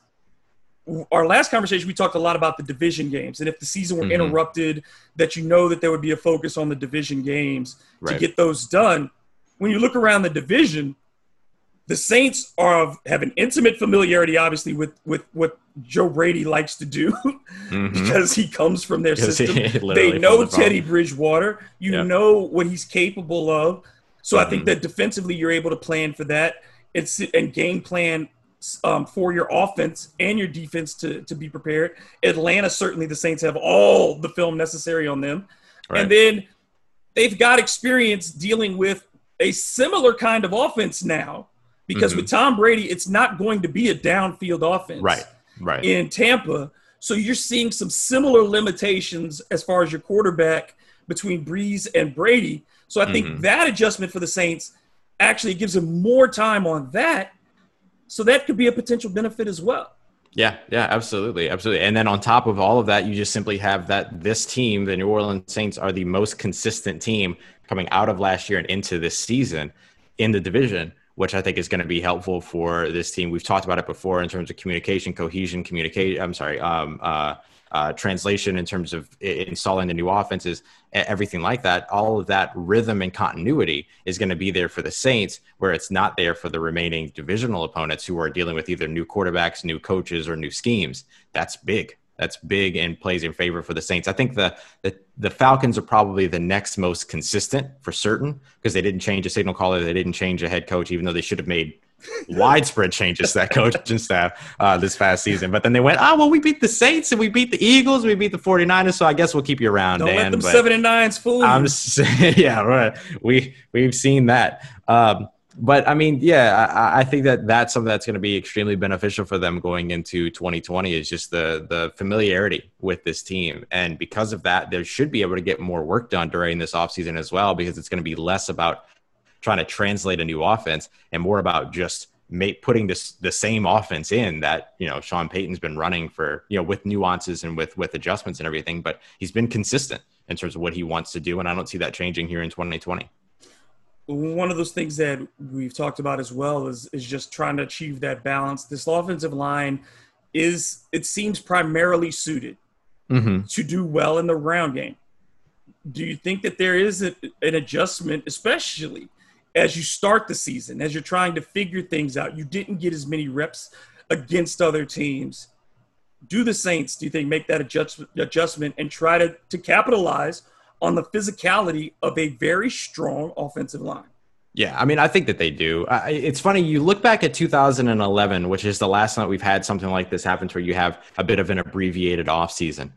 Speaker 1: Our last conversation, we talked a lot about the division games, and if the season were mm-hmm. interrupted, that you know that there would be a focus on the division games right. to get those done. When you look around the division, the Saints are have an intimate familiarity, obviously, with with what Joe Brady likes to do mm-hmm. because he comes from their system. they know Teddy Bridgewater. You yep. know what he's capable of. So mm-hmm. I think mm-hmm. that defensively, you're able to plan for that it's and game plan um, for your offense and your defense to to be prepared. Atlanta certainly the Saints have all the film necessary on them, right. and then they've got experience dealing with a similar kind of offense now because mm-hmm. with Tom Brady, it's not going to be a downfield offense,
Speaker 2: right? Right.
Speaker 1: In Tampa, so you're seeing some similar limitations as far as your quarterback between Brees and Brady. So I think mm-hmm. that adjustment for the Saints actually it gives him more time on that. So that could be a potential benefit as well.
Speaker 2: Yeah, yeah, absolutely, absolutely. And then on top of all of that, you just simply have that this team, the New Orleans Saints, are the most consistent team coming out of last year and into this season in the division, which I think is going to be helpful for this team. We've talked about it before in terms of communication, cohesion, communication. I'm sorry, um, uh, uh, translation in terms of installing the new offenses, everything like that, all of that rhythm and continuity is going to be there for the Saints, where it's not there for the remaining divisional opponents who are dealing with either new quarterbacks, new coaches, or new schemes. That's big. That's big and plays in favor for the Saints. I think the the, the Falcons are probably the next most consistent for certain because they didn't change a signal caller, they didn't change a head coach, even though they should have made widespread changes to that coaching staff uh, this past season. But then they went, oh, well, we beat the Saints and we beat the Eagles, we beat the 49ers, so I guess we'll keep you around,
Speaker 1: Don't
Speaker 2: Dan.
Speaker 1: Let them seven and nines fool
Speaker 2: I'm just, yeah, right. We we've seen that. Um, but I mean, yeah, I, I, think that that's something that's going to be extremely beneficial for them going into 2020 is just the the familiarity with this team, and because of that, they should be able to get more work done during this offseason as well, because it's going to be less about trying to translate a new offense and more about just make, putting this the same offense in that you know Sean Payton's been running for you know with nuances and with with adjustments and everything, but he's been consistent in terms of what he wants to do, and I don't see that changing here in 2020.
Speaker 1: One of those things that we've talked about as well is is just trying to achieve that balance. This offensive line is it seems primarily suited mm-hmm. to do well in the round game. Do you think that there is a, an adjustment, especially as you start the season, as you're trying to figure things out. You didn't get as many reps against other teams. Do the Saints, do you think, make that adjust, adjustment and try to, to capitalize on the physicality of a very strong offensive line?
Speaker 2: Yeah, I mean, I think that they do. Uh, it's funny. You look back at 2011, which is the last night we've had something like this happen, to where you have a bit of an abbreviated offseason.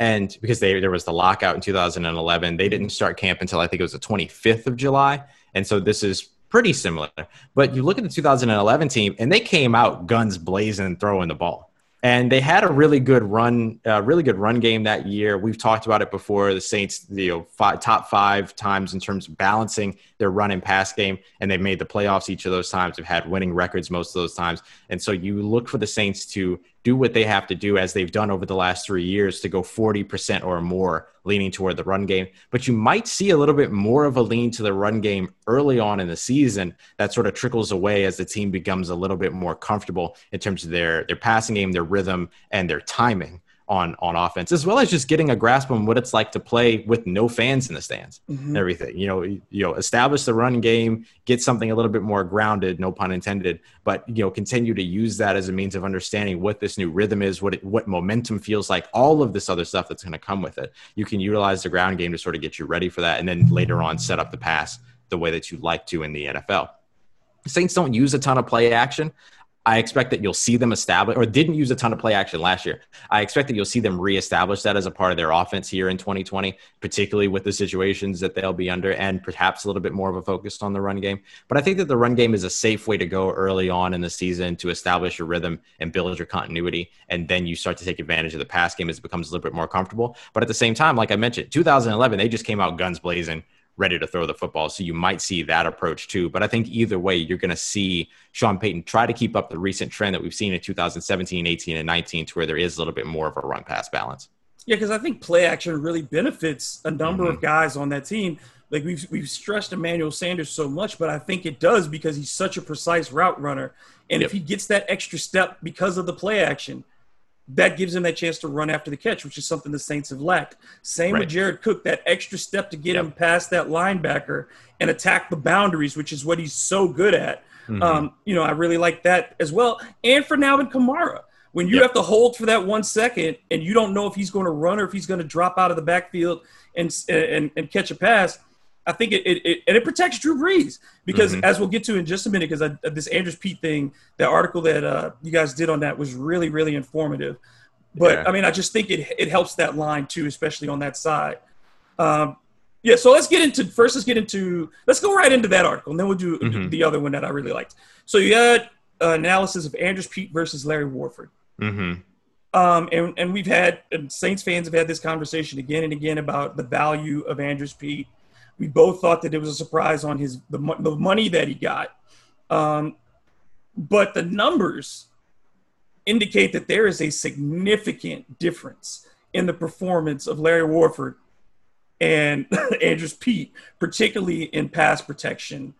Speaker 2: And because they, there was the lockout in 2011, they didn't start camp until I think it was the 25th of July. And so this is pretty similar. But you look at the 2011 team, and they came out guns blazing, throwing the ball. And they had a really good run, uh, really good run game that year. We've talked about it before. The Saints, you know, five, top five times in terms of balancing their run and pass game, and they've made the playoffs each of those times. They've had winning records most of those times. And so you look for the Saints to do what they have to do as they've done over the last three years to go 40% or more leaning toward the run game. But you might see a little bit more of a lean to the run game early on in the season that sort of trickles away as the team becomes a little bit more comfortable in terms of their, their passing game, their rhythm, and their timing on on offense, as well as just getting a grasp on what it's like to play with no fans in the stands mm-hmm. and everything. You know, you know, establish the run game, get something a little bit more grounded, no pun intended, but you know, continue to use that as a means of understanding what this new rhythm is, what it, what momentum feels like, all of this other stuff that's going to come with it. You can utilize the ground game to sort of get you ready for that, and then later on set up the pass the way that you like to in the NFL. Saints don't use a ton of play action. I expect that you'll see them establish or didn't use a ton of play action last year. I expect that you'll see them reestablish that as a part of their offense here in 2020, particularly with the situations that they'll be under and perhaps a little bit more of a focus on the run game. But I think that the run game is a safe way to go early on in the season to establish your rhythm and build your continuity. And then you start to take advantage of the pass game as it becomes a little bit more comfortable. But at the same time, like I mentioned, 2011, they just came out guns blazing ready to throw the football. So you might see that approach too. But I think either way, you're going to see Sean Payton try to keep up the recent trend that we've seen in 2017, 18, and 19 to where there is a little bit more of a run pass balance.
Speaker 1: Yeah, because I think play action really benefits a number mm-hmm. of guys on that team. Like we've we've stressed Emmanuel Sanders so much, but I think it does because he's such a precise route runner. And yep. if he gets that extra step because of the play action, that gives him that chance to run after the catch, which is something the Saints have lacked. Same right. with Jared Cook, that extra step to get yep. him past that linebacker and attack the boundaries, which is what he's so good at. Mm-hmm. Um, you know, I really like that as well. And for Alvin Kamara, when you yep. have to hold for that one second and you don't know if he's going to run or if he's going to drop out of the backfield and and, and catch a pass – I think it, it, it, and it protects Drew Brees because mm-hmm. as we'll get to in just a minute, because this Andrus Peat thing, that article that uh, you guys did on that was really really informative. But yeah. I mean, I just think it it helps that line too, especially on that side. Um, yeah, so let's get into first. Let's get into let's go right into that article, and then we'll do mm-hmm. the other one that I really liked. So you had uh, analysis of Andrus Peat versus Larry Warford. Mm-hmm. Um, and, and we've had and Saints fans have had this conversation again and again about the value of Andrus Peat we both thought that it was a surprise on his the, the money that he got, um, but the numbers indicate that there is a significant difference in the performance of Larry Warford and Andrus Peat, particularly in pass protection.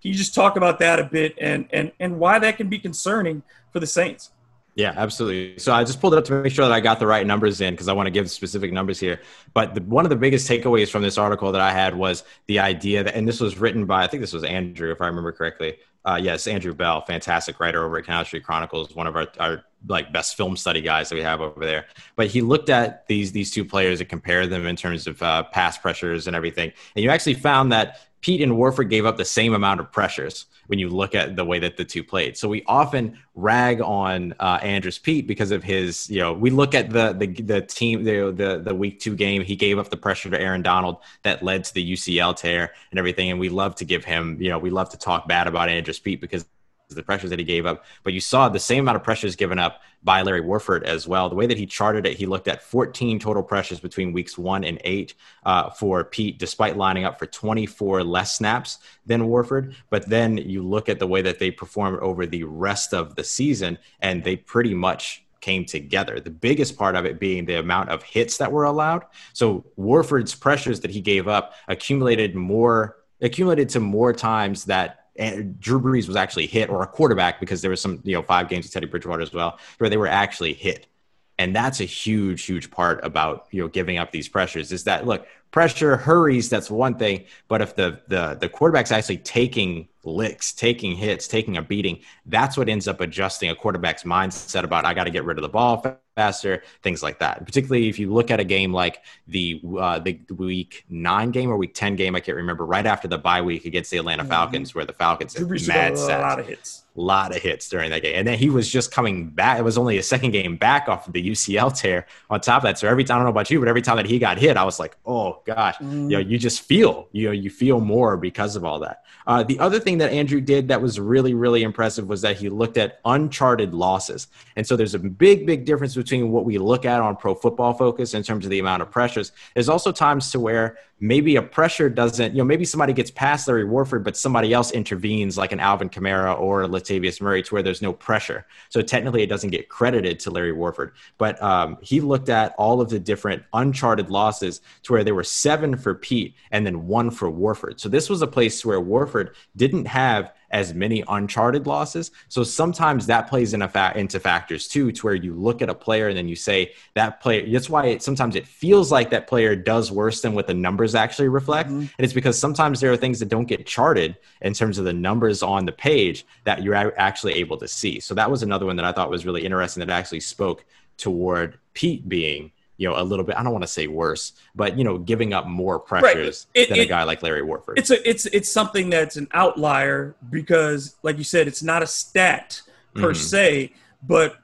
Speaker 1: Can you just talk about that a bit and and and why that can be concerning for the Saints?
Speaker 2: Yeah, absolutely. So I just pulled it up to make sure that I got the right numbers in because I want to give specific numbers here. But the, one of the biggest takeaways from this article that I had was the idea that, and this was written by, I think this was Andrew, if I remember correctly. Uh, yes, Andrew Bell, fantastic writer over at Canal Street Chronicles, one of our, our like best film study guys that we have over there. But he looked at these these two players and compared them in terms of uh, pass pressures and everything, and you actually found that Peat and Warford gave up the same amount of pressures when you look at the way that the two played. So we often rag on uh, Andrus Peat because of his, you know, we look at the the, the team, the, the the week two game, he gave up the pressure to Aaron Donald that led to the UCL tear and everything. And we love to give him, you know, we love to talk bad about Andrus Peat because the pressures that he gave up. But you saw the same amount of pressures given up by Larry Warford as well. The way that he charted it, he looked at 14 total pressures between weeks one and eight uh, for Peat, despite lining up for 24 less snaps than Warford. But then you look at the way that they performed over the rest of the season, and they pretty much came together. The biggest part of it being the amount of hits that were allowed. So Warford's pressures that he gave up accumulated more accumulated to more times that and Drew Brees was actually hit or a quarterback because there was some, you know, five games with Teddy Bridgewater as well, where they were actually hit. And that's a huge, huge part about, you know, giving up these pressures is that look, pressure hurries, that's one thing. But if the the the quarterback's actually taking licks, taking hits, taking a beating, that's what ends up adjusting a quarterback's mindset about I got to get rid of the ball faster, things like that. Particularly if you look at a game like the uh, the week nine game or week ten game, I can't remember, right after the bye week against the Atlanta mm-hmm. Falcons, where the Falcons
Speaker 1: mad a, a lot of hits.
Speaker 2: Lot of hits during that game. And then he was just coming back. It was only a second game back off of the UCL tear on top of that. So every time, I don't know about you, but every time that he got hit, I was like, oh gosh, mm. you know, you just feel, you know, you feel more because of all that. Uh, the other thing that Andrew did that was really, really impressive was that he looked at uncharted losses. And so there's a big, big difference between what we look at on pro football focus in terms of the amount of pressures. There's also times to where maybe a pressure doesn't, you know, maybe somebody gets past Larry Warford, but somebody else intervenes, like an Alvin Kamara or Latavius Murray, to where there's no pressure. So technically, it doesn't get credited to Larry Warford. But um, he looked at all of the different uncharted losses to where there were seven for Peat and then one for Warford. So this was a place where Warford didn't have as many uncharted losses. So sometimes that plays in fa- into factors too, to where you look at a player and then you say that player. That's why it, sometimes it feels like that player does worse than what the numbers actually reflect, mm-hmm. and it's because sometimes there are things that don't get charted in terms of the numbers on the page that you're actually able to see. So that was another one that I thought was really interesting that actually spoke toward Peat being you know, a little bit. I don't want to say worse, but you know, giving up more pressures right. it, than it, a guy like Larry Warford.
Speaker 1: It's a it's it's something that's an outlier because, like you said, it's not a stat per mm-hmm. se, but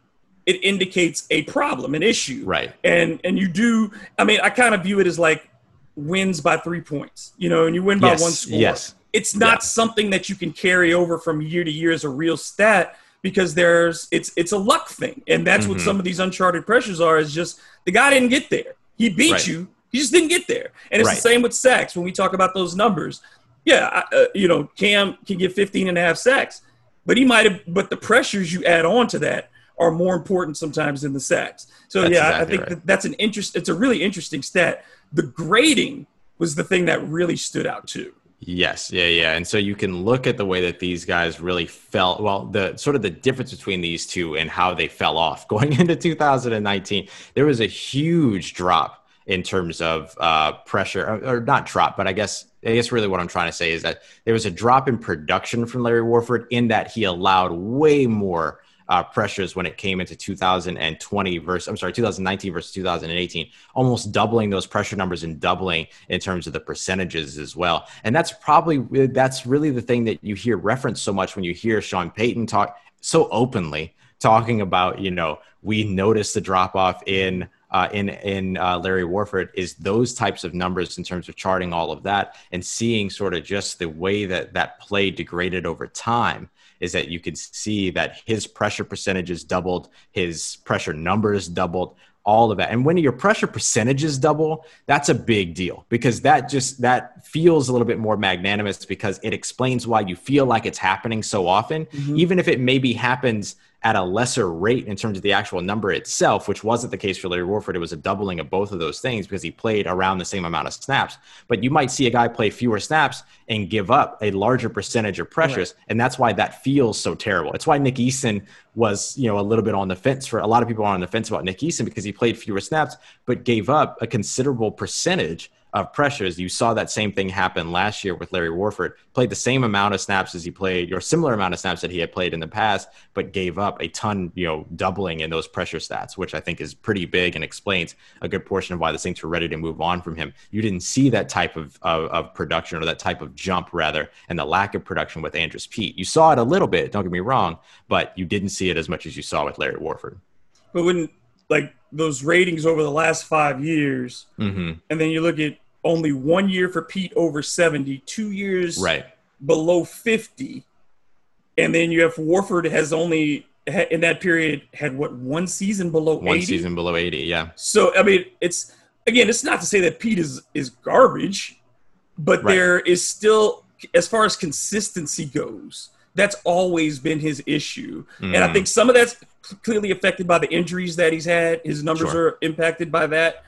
Speaker 1: it indicates a problem, an issue.
Speaker 2: Right.
Speaker 1: And and you do. I mean, I kind of view it as like wins by three points. You know, and you win by
Speaker 2: yes.
Speaker 1: one score.
Speaker 2: Yes.
Speaker 1: It's not yeah. something that you can carry over from year to year as a real stat because there's it's it's a luck thing, and that's mm-hmm. what some of these uncharted pressures are. Is just the guy didn't get there. He beat right. you. He just didn't get there. And it's right. the same with sacks when we talk about those numbers. Yeah, uh, you know, Cam can get 15 and a half sacks, but he might have. But the pressures you add on to that are more important sometimes than the sacks. So that's yeah, exactly I think right. that that's an interest. It's a really interesting stat. The grading was the thing that really stood out too.
Speaker 2: Yes, yeah, yeah. And so you can look at the way that these guys really fell. Well, the sort of the difference between these two and how they fell off going into 2019, there was a huge drop in terms of uh, pressure, or, or, not drop, but I guess I guess really what I'm trying to say is that there was a drop in production from Larry Warford in that he allowed way more uh, pressures when it came into 2020 versus I'm sorry 2019 versus 2018, almost doubling those pressure numbers and doubling in terms of the percentages as well. And that's probably that's really the thing that you hear referenced so much when you hear Sean Payton talk so openly talking about you know we noticed the drop off in uh, in in uh, Larry Warford is those types of numbers in terms of charting all of that and seeing sort of just the way that that play degraded over time is that you could see that his pressure percentages doubled, his pressure numbers doubled, all of that. And when your pressure percentages double, that's a big deal because that just that feels a little bit more magnanimous because it explains why you feel like it's happening so often, mm-hmm. even if it maybe happens at a lesser rate in terms of the actual number itself, which wasn't the case for Larry Warford. It was a doubling of both of those things because he played around the same amount of snaps. But you might see a guy play fewer snaps and give up a larger percentage of pressures, right. and that's why that feels so terrible. It's why Nick Easton was, you know, a little bit on the fence for a lot of people are on the fence about Nick Easton because he played fewer snaps, but gave up a considerable percentage of pressures. You saw that same thing happen last year with Larry Warford. Played the same amount of snaps as he played, or similar amount of snaps that he had played in the past, but gave up a ton, you know, doubling in those pressure stats, which I think is pretty big and explains a good portion of why the Saints were ready to move on from him. You didn't see that type of, of, of production or that type of jump, rather, and the lack of production with Andrus Peat. You saw it a little bit, don't get me wrong, but you didn't see it as much as you saw with Larry Warford.
Speaker 1: But when, like, those ratings over the last five years, mm-hmm. and then you look at only one year for Peat over 70, two years
Speaker 2: right.
Speaker 1: below 50. And then you have Warford has only in that period had what one season below
Speaker 2: one
Speaker 1: 80?
Speaker 2: season below 80, yeah.
Speaker 1: So I mean it's again it's not to say that Peat is is garbage, but right. there is still as far as consistency goes, that's always been his issue. Mm. And I mm. think some of that's clearly affected by the injuries that he's had. His numbers sure. are impacted by that.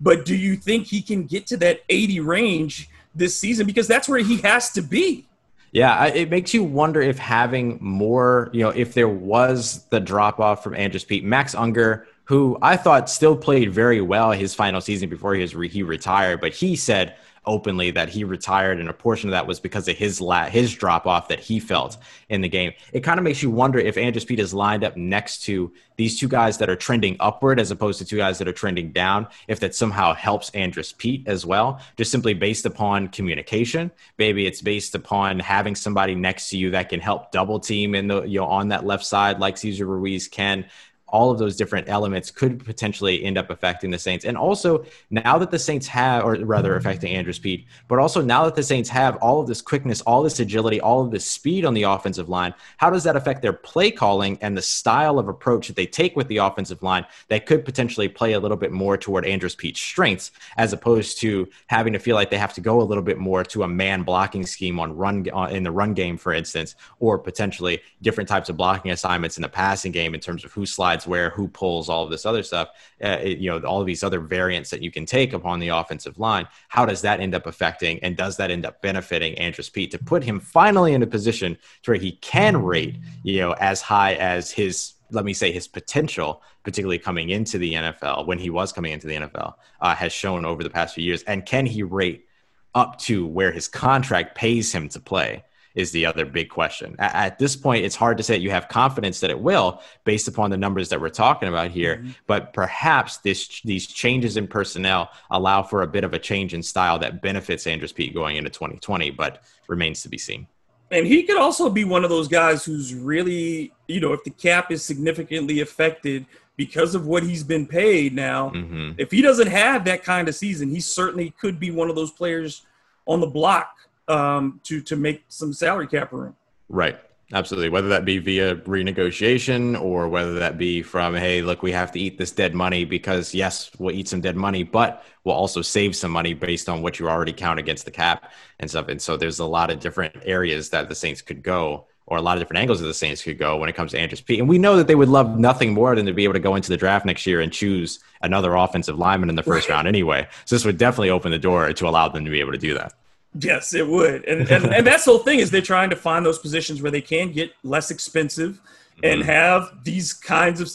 Speaker 1: But do you think he can get to that 80 range this season? Because that's where he has to be.
Speaker 2: Yeah, it makes you wonder if having more, you know, if there was the drop off from Andrus Peat, Max Unger, who I thought still played very well his final season before he was re- he retired, but he said openly that he retired, and a portion of that was because of his la- his drop off that he felt in the game. It kind of makes you wonder if Andrus Peat is lined up next to these two guys that are trending upward as opposed to two guys that are trending down, if that somehow helps Andrus Peat as well, just simply based upon communication. Maybe it's based upon having somebody next to you that can help double team in the you know on that left side like Cesar Ruiz can all of those different elements could potentially end up affecting the Saints. And also, now that the Saints have, or rather affecting Andrus Peat, but also now that the Saints have all of this quickness, all this agility, all of this speed on the offensive line, how does that affect their play calling and the style of approach that they take with the offensive line that could potentially play a little bit more toward Andrus Peat's strengths, as opposed to having to feel like they have to go a little bit more to a man blocking scheme on run uh, in the run game, for instance, or potentially different types of blocking assignments in the passing game in terms of who slides where, who pulls, all of this other stuff, uh, it, you know, all of these other variants that you can take upon the offensive line. How does that end up affecting and does that end up benefiting Andrus Peat to put him finally in a position to where he can rate, you know, as high as his let me say his potential, particularly coming into the NFL when he was coming into the NFL, uh, has shown over the past few years. And can he rate up to where his contract pays him to play? Is the other big question. At, at, this point, it's hard to say that you have confidence that it will based upon the numbers that we're talking about here. Mm-hmm. But perhaps this these changes in personnel allow for a bit of a change in style that benefits Andrus Peat going into 2020, but remains to be seen.
Speaker 1: And he could also be one of those guys who's really, you know, if the cap is significantly affected because of what he's been paid now, mm-hmm. if he doesn't have that kind of season, he certainly could be one of those players on the block um, to to make some salary cap room.
Speaker 2: Right. Absolutely. Whether that be via renegotiation or whether that be from, hey, look, we have to eat this dead money because, yes, we'll eat some dead money, but we'll also save some money based on what you already count against the cap and stuff. And so there's a lot of different areas that the Saints could go or a lot of different angles that the Saints could go when it comes to Andrus P. And we know that they would love nothing more than to be able to go into the draft next year and choose another offensive lineman in the first round anyway. So this would definitely open the door to allow them to be able to do that.
Speaker 1: Yes, it would, and and, and that's the whole thing is they're trying to find those positions where they can get less expensive and mm-hmm. have these kinds of.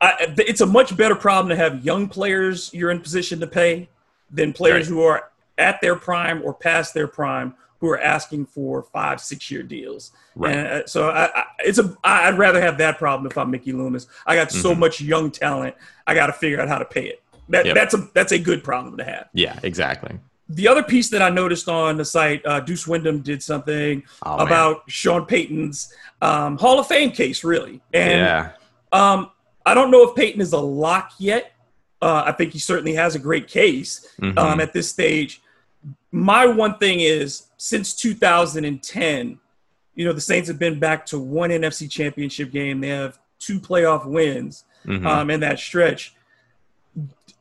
Speaker 1: I, it's a much better problem to have young players you're in position to pay than players right. who are at their prime or past their prime who are asking for five, six year deals. Right. And uh, so I, I, it's a. I'd rather have that problem if I'm Mickey Loomis. I got so mm-hmm. much young talent. I got to figure out how to pay it. That, yep. That's a that's a good problem to have.
Speaker 2: Yeah, exactly
Speaker 1: the other piece that I noticed on the site, uh, Deuce Wyndham did something oh, about Sean Payton's um, Hall of Fame case, really. And yeah. um, I don't know if Payton is a lock yet. Uh, I think he certainly has a great case mm-hmm. um, at this stage. My one thing is since 2010, you know, the Saints have been back to one NFC championship game. They have two playoff wins mm-hmm. um, in that stretch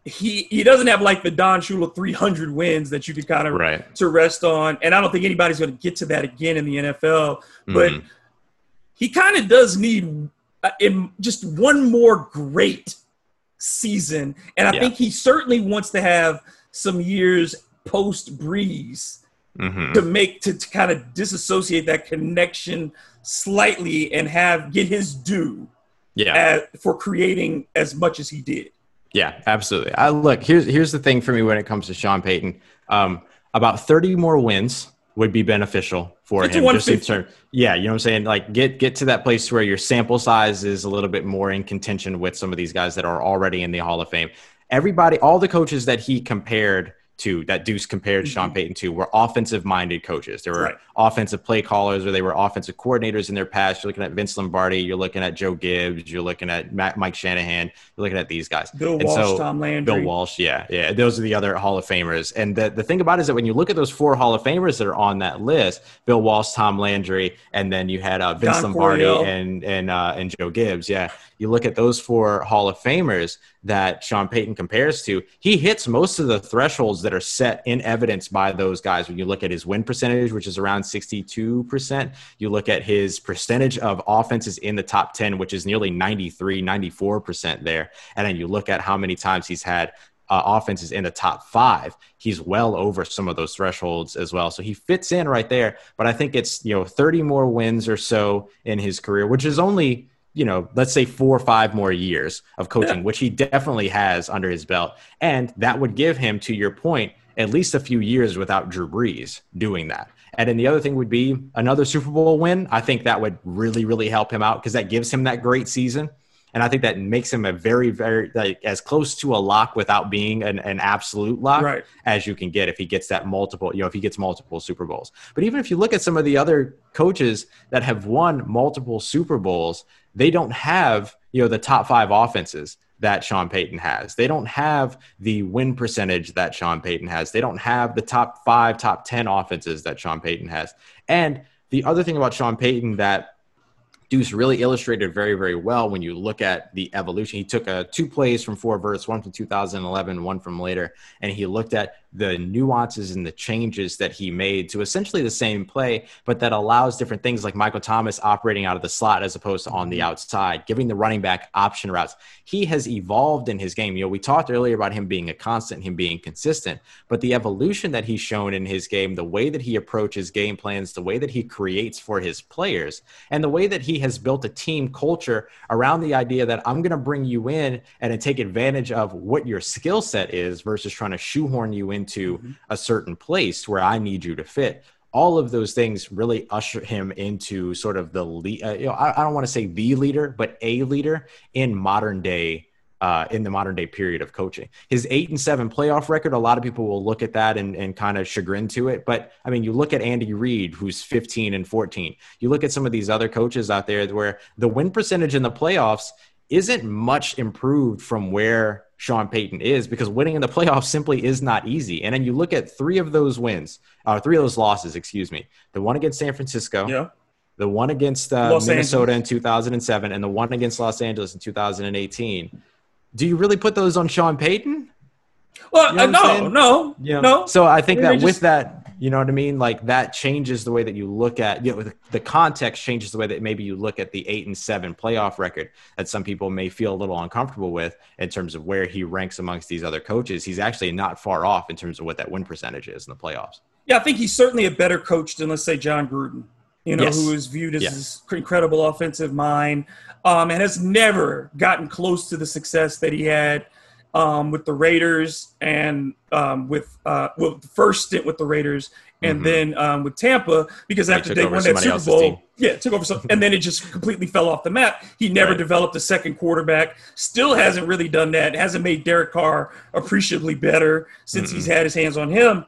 Speaker 1: he he doesn't have like the Don Shula 300 wins that you could kind of right. to rest on, and I don't think anybody's going to get to that again in the NFL. But mm-hmm. he kind of does need uh, in just one more great season, and I yeah. think he certainly wants to have some years post Brees mm-hmm. to make to, to kind of disassociate that connection slightly and have get his due. Yeah, for creating as much as he did.
Speaker 2: Yeah, absolutely. I, look, here's here's the thing for me when it comes to Sean Payton. Um, about 30 more wins would be beneficial for him. Just in term, yeah, you know what I'm saying? Like get get to that place where your sample size is a little bit more in contention with some of these guys that are already in the Hall of Fame. Everybody, all the coaches that he compared to that Deuce compared mm-hmm. Sean Payton to were offensive minded coaches. There were right. offensive play callers or they were offensive coordinators in their past. You're looking at Vince Lombardi, you're looking at Joe Gibbs, you're looking at Mike Shanahan, you're looking at these guys.
Speaker 1: Bill and Walsh, so, Tom Landry.
Speaker 2: Bill Walsh, yeah, yeah. Those are the other Hall of Famers. And the, the thing about it is that when you look at those four Hall of Famers that are on that list, Bill Walsh, Tom Landry, and then you had uh, Vince Don Lombardi Coryell. and and uh, and Joe Gibbs, yeah you look at those four Hall of Famers that Sean Payton compares to, he hits most of the thresholds that are set in evidence by those guys. When you look at his win percentage, which is around 62%, you look at his percentage of offenses in the top 10, which is nearly 93, 94% there. And then you look at how many times he's had uh, offenses in the top five, he's well over some of those thresholds as well. So he fits in right there. But I think it's, you know, 30 more wins or so in his career, which is only you know, let's say four or five more years of coaching, yeah. which he definitely has under his belt. And that would give him, to your point, at least a few years without Drew Brees doing that. And then the other thing would be another Super Bowl win. I think that would really, really help him out because that gives him that great season. And I think that makes him a very, very like as close to a lock without being an, an absolute lock
Speaker 1: Right.
Speaker 2: as you can get if he gets that multiple, you know, if he gets multiple Super Bowls. But even if you look at some of the other coaches that have won multiple Super Bowls, they don't have, you know, the top five offenses that Sean Payton has. They don't have the win percentage that Sean Payton has. They don't have the top five, top 10 offenses that Sean Payton has. And the other thing about Sean Payton that Deuce really illustrated very, very well when you look at the evolution. He took uh, two plays from four verts, one from 2011, one from later, and he looked at the nuances and the changes that he made to essentially the same play, but that allows different things like Michael Thomas operating out of the slot as opposed to on the mm-hmm. outside, giving the running back option routes. He has evolved in his game. You know, we talked earlier about him being a constant, him being consistent, but the evolution that he's shown in his game, the way that he approaches game plans, the way that he creates for his players, and the way that he has built a team culture around the idea that I'm going to bring you in and take advantage of what your skill set is versus trying to shoehorn you into a certain place where I need you to fit. All of those things really usher him into sort of the lead. Uh, you know, I, I don't want to say the leader, but a leader in modern day uh, in the modern day period of coaching. His eight and seven playoff record, a lot of people will look at that and, and kind of chagrin to it. But I mean, you look at Andy Reid, who's 15 and 14. You look at some of these other coaches out there where the win percentage in the playoffs isn't much improved from where Sean Payton is because winning in the playoffs simply is not easy. And then you look at three of those wins, uh, three of those losses, excuse me, the one against San Francisco,
Speaker 1: Yeah.
Speaker 2: the one against uh, Minnesota in 2007, and the one against Los Angeles in 2018. Do you really put those on Sean Payton?
Speaker 1: Well,
Speaker 2: You know
Speaker 1: uh, no, no,
Speaker 2: You know?
Speaker 1: no.
Speaker 2: So I think
Speaker 1: Maybe
Speaker 2: that
Speaker 1: just-
Speaker 2: with that, you know what I mean? Like that changes the way that you look at, you know, the, the context changes the way that maybe you look at the eight and seven playoff record that some people may feel a little uncomfortable with in terms of where he ranks amongst these other coaches. He's actually not far off in terms of what that win percentage is in the playoffs.
Speaker 1: Yeah, I think he's certainly a better coach than let's say Jon Gruden. You know,
Speaker 2: Yes.
Speaker 1: who is viewed as
Speaker 2: Yes.
Speaker 1: this incredible offensive mind, um, and has never gotten close to the success that he had um, with the Raiders and um, with uh, well, the first stint with the Raiders, and
Speaker 2: Mhm.
Speaker 1: then um, with Tampa because after
Speaker 2: took
Speaker 1: they won that Super Bowl,
Speaker 2: team.
Speaker 1: yeah, took over and then it just completely fell off the map. He never
Speaker 2: Right.
Speaker 1: developed a second quarterback. Still hasn't really done that. Hasn't made Derek Carr appreciably better since he's had his hands on him.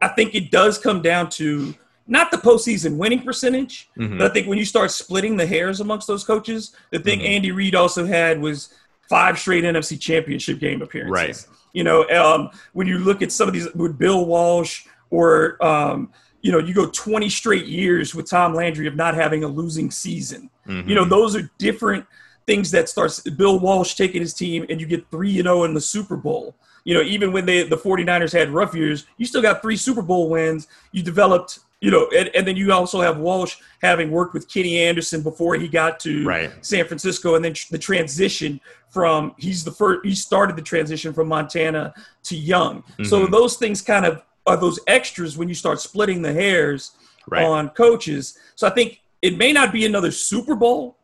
Speaker 1: I think it does come down to not the postseason winning percentage,
Speaker 2: Mhm.
Speaker 1: but I think when you start splitting the hairs amongst those coaches, the thing
Speaker 2: Mhm.
Speaker 1: Andy Reid also had was five straight NFC championship game appearances.
Speaker 2: Right.
Speaker 1: You know, um, when you look at some of these with Bill Walsh or, um, you know, you go 20 straight years with Tom Landry of not having a losing season. You know,
Speaker 2: Mhm.
Speaker 1: those are different things that starts Bill Walsh taking his team and you get 3 you know in the Super Bowl. You know, even when they the 49ers had rough years, you still got three Super Bowl wins. You developed, you know, and, and then you also have Walsh having worked with Kenny Anderson before he got to
Speaker 2: Right.
Speaker 1: San Francisco and then tr- the transition from he's the first he started the transition from Montana to Young. So
Speaker 2: Mhm.
Speaker 1: those things kind of are those extras when you start splitting the hairs
Speaker 2: Right.
Speaker 1: on coaches. So I think it may not be another Super Bowl.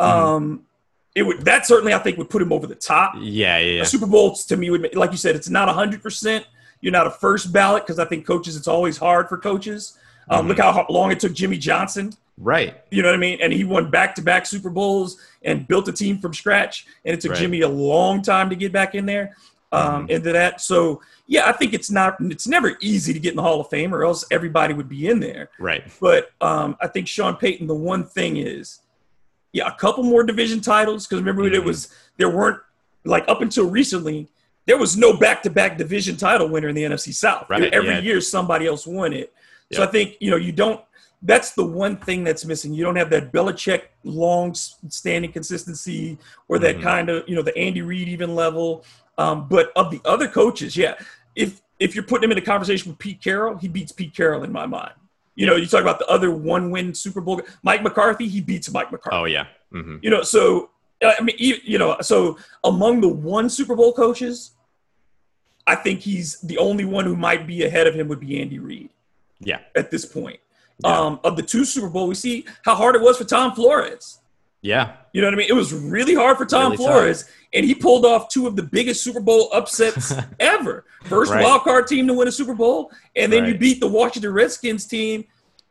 Speaker 2: Mm-hmm.
Speaker 1: Um, it would that certainly I think would put him over the top.
Speaker 2: yeah, yeah, yeah.
Speaker 1: Super Bowl to me would like you said, it's not hundred percent. You're not a first ballot because I think coaches. It's always hard for coaches. Um,
Speaker 2: Mhm.
Speaker 1: Look how long it took Jimmy Johnson.
Speaker 2: Right.
Speaker 1: You know what I mean? And he won back-to-back Super Bowls and built a team from scratch. And it took
Speaker 2: Right.
Speaker 1: Jimmy a long time to get back in there um, into that. So yeah, I think it's not. It's never easy to get in the Hall of Fame, or else everybody would be in there.
Speaker 2: Right.
Speaker 1: But um, I think Sean Payton, the one thing is, yeah, a couple more division titles. Because remember, there
Speaker 2: Mhm.
Speaker 1: was there weren't like up until recently, there was no back-to-back division title winner in the NFC South.
Speaker 2: Right,
Speaker 1: Every
Speaker 2: yeah.
Speaker 1: year, somebody else won it. So I think you know you don't. That's the one thing that's missing. You don't have that Belichick long-standing consistency, or that
Speaker 2: Mhm.
Speaker 1: kind of you know the Andy Reid even level. Um, but of the other coaches, yeah, if if you're putting him in a conversation with Pete Carroll, he beats Pete Carroll in my mind. You know, you talk about the other one-win Super Bowl. Mike McCarthy, he beats Mike McCarthy.
Speaker 2: Oh yeah. hmm
Speaker 1: You know, so I mean, you, you know, so among the one Super Bowl coaches, I think he's the only one who might be ahead of him would be Andy Reid
Speaker 2: Yeah.
Speaker 1: at this point.
Speaker 2: Yeah.
Speaker 1: Um, of the two Super Bowl, we see how hard it was for Tom Flores.
Speaker 2: Yeah.
Speaker 1: You know what I mean? It was really hard for Tom
Speaker 2: Really
Speaker 1: Flores, and he pulled off two of the biggest Super Bowl upsets ever. First
Speaker 2: Right.
Speaker 1: wild card team to win a Super Bowl, and then you beat the Washington Redskins team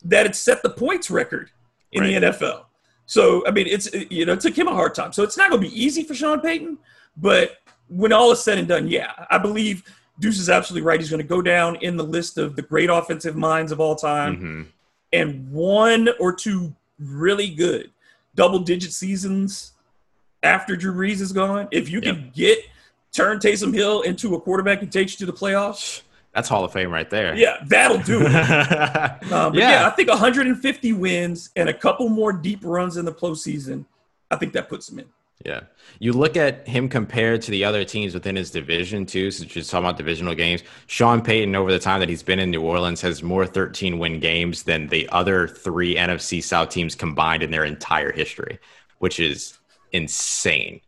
Speaker 1: that had set the points record in
Speaker 2: Right.
Speaker 1: the NFL. So I mean, it's you know, it took him a hard time. So it's not going to be easy for Sean Payton, but when all is said and done, yeah, I believe Deuce is absolutely right. He's going to go down in the list of the great offensive minds of all time
Speaker 2: Mhm.
Speaker 1: and one or two really good double digit seasons after Drew Brees is gone, if you can get turn Taysom Hill into a quarterback who takes you to the playoffs,
Speaker 2: That's Hall of Fame right there.
Speaker 1: yeah, that'll do it.
Speaker 2: yeah.
Speaker 1: Um, but yeah. I think 150 wins and a couple more deep runs in the postseason, I think that puts him in.
Speaker 2: Yeah. You look at him compared to the other teams within his division, too, since you're talking about divisional games. Sean Payton, over the time that he's been in New Orleans, has more 13 win games than the other three NFC South teams combined in their entire history, which is insane.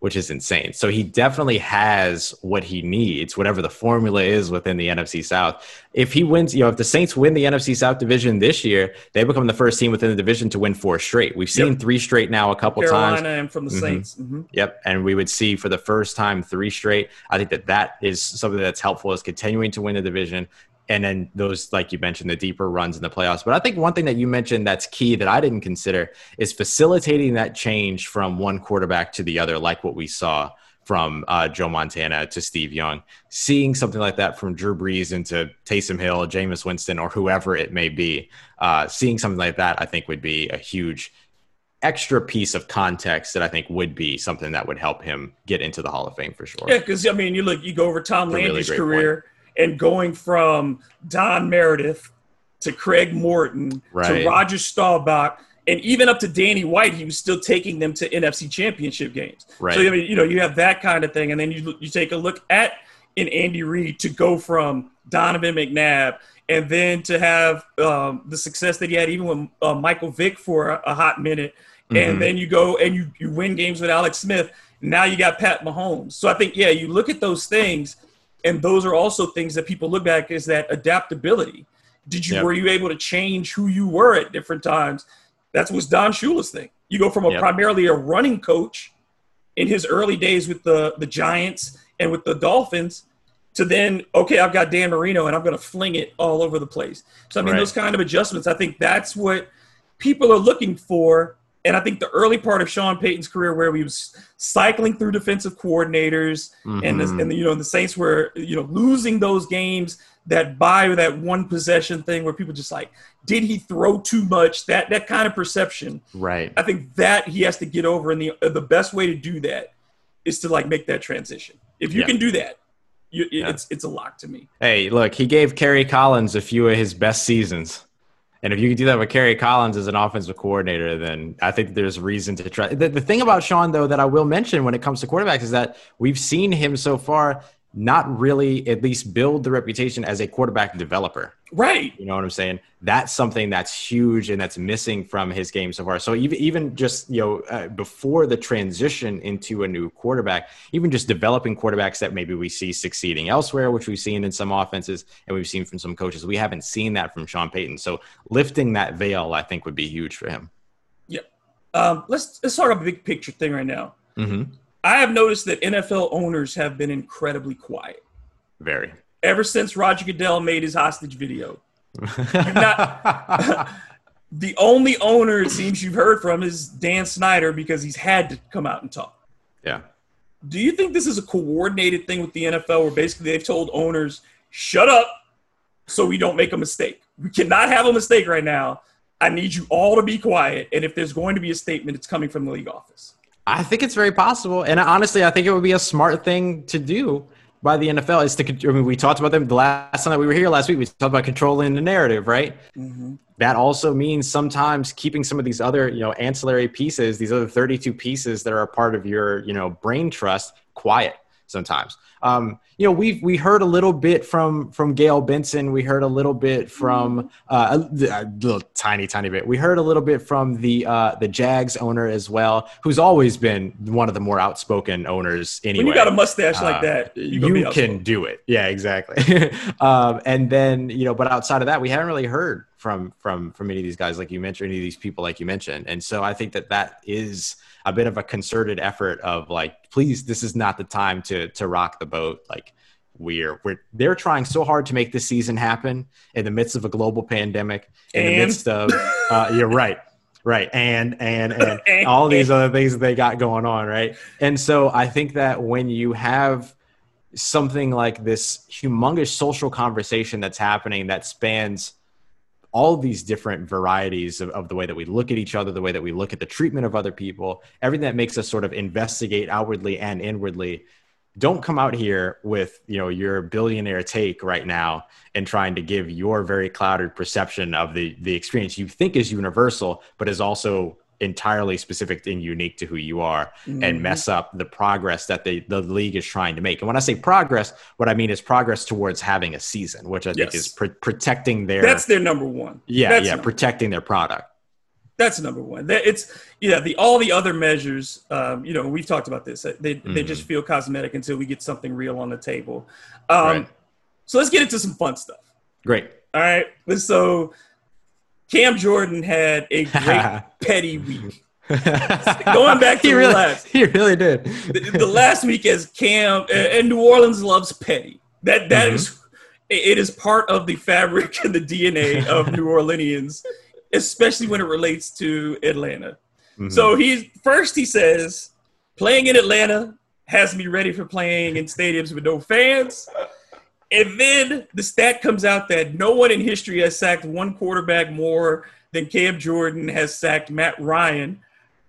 Speaker 2: Which is insane. So he definitely has what he needs, whatever the formula is within the NFC South. If he wins, you know, if the Saints win the NFC South division this year, they become the first team within the division to win four straight. We've seen
Speaker 1: Yep.
Speaker 2: three straight now a couple
Speaker 1: Carolina
Speaker 2: times.
Speaker 1: and from the
Speaker 2: Mhm.
Speaker 1: Saints. Mhm.
Speaker 2: Yep, and we would see for the first time three straight. I think that that is something that's helpful is continuing to win the division, and then those, like you mentioned, the deeper runs in the playoffs. But I think one thing that you mentioned that's key that I didn't consider is facilitating that change from one quarterback to the other, like what we saw from uh, Joe Montana to Steve Young. Seeing something like that from Drew Brees into Taysom Hill, Jameis Winston, or whoever it may be, uh, seeing something like that, I think would be a huge extra piece of context that I think would be something that would help him get into the Hall of Fame for sure.
Speaker 1: Yeah, because I mean, you look, you go over Tom
Speaker 2: That's really
Speaker 1: Landry's
Speaker 2: great
Speaker 1: career and going from Don Meredith to Craig Morton
Speaker 2: Right.
Speaker 1: to Roger Staubach and even up to Danny White, he was still taking them to NFC Championship games.
Speaker 2: Right.
Speaker 1: So I mean, you know, you have that kind of thing, and then you you take a look at in Andy Reid to go from Donovan McNabb and then to have um, the success that he had even with uh, Michael Vick for a, a hot minute, and then you go and you you win games with Alex Smith. Now you got Pat Mahomes. So I think yeah, you look at those things, and those are also things that people look back is that adaptability. Did you
Speaker 2: Yep.
Speaker 1: were you able to change who you were at different times? That's was Don Shula's thing. You go from a
Speaker 2: Yep.
Speaker 1: primarily a running coach in his early days with the the Giants and with the Dolphins to then okay, I've got Dan Marino and I'm going to fling it all over the place. So I mean,
Speaker 2: Right.
Speaker 1: those kind of adjustments, I think that's what people are looking for. And I think the early part of Sean Payton's career, where he was cycling through defensive coordinators, and the,
Speaker 2: mm-hmm.
Speaker 1: and the, you know the Saints were you know losing those games that by that one possession thing where people just like, did he throw too much? That that kind of perception.
Speaker 2: Right.
Speaker 1: I think that he has to get over, and the uh, the best way to do that is to like make that transition. If you
Speaker 2: Yeah.
Speaker 1: can do that, you,
Speaker 2: Yeah.
Speaker 1: it's it's a lock to me.
Speaker 2: Hey, look, he gave Kerry Collins a few of his best seasons. And if you can do that with Kerry Collins as an offensive coordinator, then I think there's reason to try. The, the thing about Sean, though, that I will mention when it comes to quarterbacks is that we've seen him so far not really at least build the reputation as a quarterback developer.
Speaker 1: Right.
Speaker 2: You know what I'm saying? That's something that's huge and that's missing from his game so far. So even even just you know uh, before the transition into a new quarterback, even just developing quarterbacks that maybe we see succeeding elsewhere, which we've seen in some offenses and we've seen from some coaches, we haven't seen that from Sean Payton. So lifting that veil, I think, would be huge for him.
Speaker 1: Um, let's let's talk a big picture thing right now.
Speaker 2: hmm
Speaker 1: I have noticed that NFL owners have been incredibly quiet
Speaker 2: Very.
Speaker 1: ever since Roger Goodell made his hostage video. The only owner it seems you've heard from is Dan Snyder because he's had to come out and talk.
Speaker 2: yeah.
Speaker 1: Do you think this is a coordinated thing with the NFL where basically they've told owners, shut up so we don't make a mistake? We cannot have a mistake right now. I need you all to be quiet. And if there's going to be a statement, it's coming from the league office.
Speaker 2: I think it's very possible, and honestly, I think it would be a smart thing to do by the NFL. Is to, I mean, we talked about them the last time that we were here last week. We talked about controlling the narrative, right? Mm-hmm. That also means sometimes keeping some of these other, you know, ancillary pieces, these other 32 pieces that are a part of your, you know, brain trust, quiet sometimes. Um, you know, we've we heard a little bit from from Gayle Benson. We heard a little bit from uh, a, a little tiny, tiny bit. We heard a little bit from the uh, the Jags owner as well, who's always been one of the more outspoken owners. Anyway,
Speaker 1: When you got a mustache like
Speaker 2: uh,
Speaker 1: that,
Speaker 2: you, can do it. Yeah, exactly. um, and then you know, but outside of that, we haven't really heard from from from any of these guys like you mentioned any of these people like you mentioned and so i think that that is a bit of a concerted effort of like please this is not the time to to rock the boat. Like we're we're they're trying so hard to make this season happen in the midst of a global pandemic in
Speaker 1: And?
Speaker 2: the midst of uh, you're right right and and and? all these other things that they got going on right? And so i think that when you have something like this humongous social conversation that's happening that spans all these different varieties of, of the way that we look at each other, the way that we look at the treatment of other people, everything that makes us sort of investigate outwardly and inwardly. Don't come out here with you know your billionaire take right now and trying to give your very clouded perception of the the experience you think is universal, but is also entirely specific and unique to who you are and mess up the progress that the, the league is trying to make. And when I say progress, what I mean is progress towards having a season, which I think is pr- protecting their
Speaker 1: That's their number one.
Speaker 2: yeah
Speaker 1: That's
Speaker 2: yeah protecting their product.
Speaker 1: That's number one. That it's yeah. The all the other measures, um, you know, we've talked about this. They they just feel cosmetic until we get something real on the table. Um,
Speaker 2: Right.
Speaker 1: So let's get into some fun stuff.
Speaker 2: Great.
Speaker 1: All right. So Cam Jordan had a great petty week. Going back to
Speaker 2: he
Speaker 1: the
Speaker 2: really,
Speaker 1: last-
Speaker 2: he really did.
Speaker 1: the, the last week as Cam and New Orleans loves petty. That that mm-hmm. is it is part of the fabric and the DNA of New Orleanians, especially when it relates to Atlanta. Mm-hmm. So he's first he says playing in Atlanta has me ready for playing in stadiums with no fans. And then the stat comes out that no one in history has sacked one quarterback more than Cam Jordan has sacked Matt Ryan,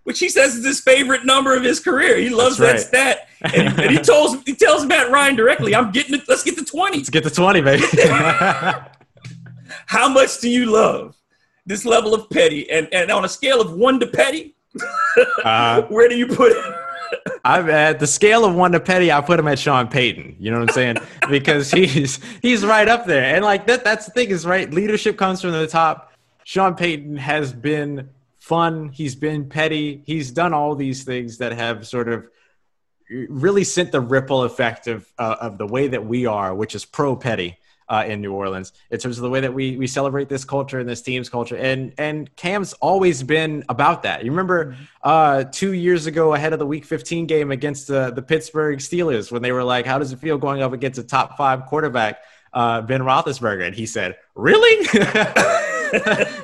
Speaker 1: which he says is his favorite number of his career. He loves
Speaker 2: That's
Speaker 1: that stat, and, and he tells he tells Matt Ryan directly, "I'm getting it. Let's get to 20.
Speaker 2: Let's get to 20, baby.
Speaker 1: How much do you love this level of petty? And and on a scale of one to petty,
Speaker 2: uh,
Speaker 1: where do you put it?
Speaker 2: I've at the scale of one to petty, I put him at Sean Payton. You know what I'm saying? because he's he's right up there. And like that that's the thing is right. Leadership comes from the top. Sean Payton has been fun. He's been petty. He's done all these things that have sort of really sent the ripple effect of uh, of the way that we are, which is pro petty. Uh, in New Orleans, in terms of the way that we we celebrate this culture and this team's culture, and and Cam's always been about that. You remember uh, two years ago, ahead of the Week 15 game against the the Pittsburgh Steelers, when they were like, "How does it feel going up against a top five quarterback, uh, Ben Roethlisberger?" And he said, "Really."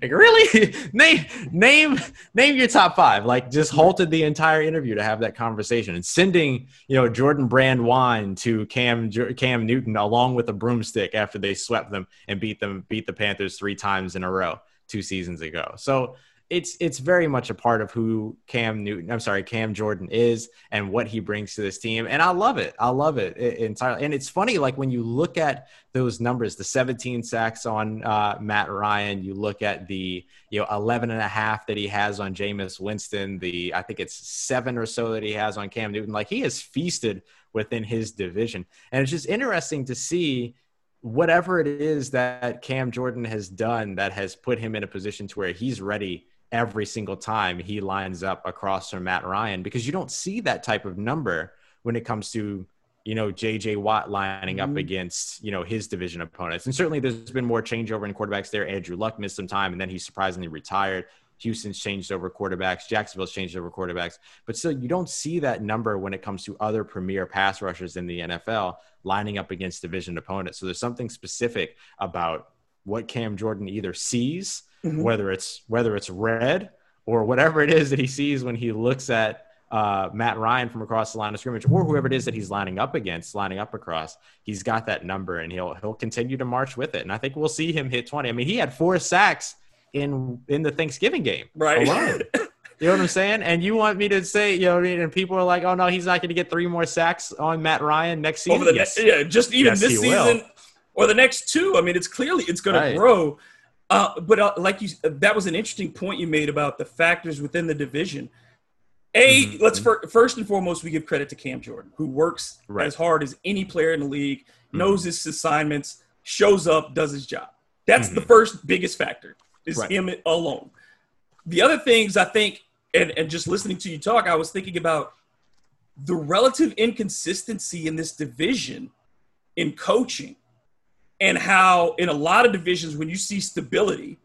Speaker 2: Like, really? Name name name your top five. Like just halted the entire interview to have that conversation and sending you know jordan brand wine to cam cam newton along with a broomstick after they swept them and beat them beat the panthers three times in a row two seasons ago. So it's it's very much a part of who Cam Newton, I'm sorry, Cam Jordan is and what he brings to this team. And I love it. I love it entirely. And it's funny, like when you look at those numbers, the 17 sacks on uh, Matt Ryan, you look at the, you know, 11 and a half that he has on Jameis Winston, the, I think it's seven or so that he has on Cam Newton. Like he has feasted within his division. And it's just interesting to see whatever it is that Cam Jordan has done that has put him in a position to where he's ready every single time he lines up across from Matt Ryan because you don't see that type of number when it comes to you know JJ Watt lining up
Speaker 1: Mhm.
Speaker 2: against you know his division opponents. And certainly there's been more changeover in quarterbacks there. Andrew Luck missed some time and then he surprisingly retired. Houston's changed over quarterbacks. Jacksonville's changed over quarterbacks. But still you don't see that number when it comes to other premier pass rushers in the NFL lining up against division opponents. So there's something specific about what Cam Jordan either sees
Speaker 1: Mhm.
Speaker 2: whether it's whether it's red or whatever it is that he sees when he looks at uh, Matt Ryan from across the line of scrimmage, or whoever it is that he's lining up against, lining up across, he's got that number, and he'll he'll continue to march with it. And I think we'll see him hit twenty. I mean, he had four sacks in in the Thanksgiving game
Speaker 1: Right.
Speaker 2: alone. You know what I'm saying? And you want me to say, you know, what I mean, and people are like, oh no, he's not going to get three more sacks on Matt Ryan next season.
Speaker 1: over the
Speaker 2: yes.
Speaker 1: next, yeah, just even
Speaker 2: Yes,
Speaker 1: this
Speaker 2: he will.
Speaker 1: season or the next two. I mean, it's clearly it's going
Speaker 2: Right.
Speaker 1: to grow. Uh, but uh, like you, that was an interesting point you made about the factors within the division. A,
Speaker 2: Mhm.
Speaker 1: let's fir- first and foremost we give credit to Cam Jordan, who works
Speaker 2: Right.
Speaker 1: as hard as any player in the league,
Speaker 2: Mhm.
Speaker 1: knows his assignments, shows up, does his job. That's the
Speaker 2: Mhm.
Speaker 1: first biggest factor is
Speaker 2: Right.
Speaker 1: him alone. The other things I think, and, and just listening to you talk, I was thinking about the relative inconsistency in this division in coaching. And how in a lot of divisions when you see stability,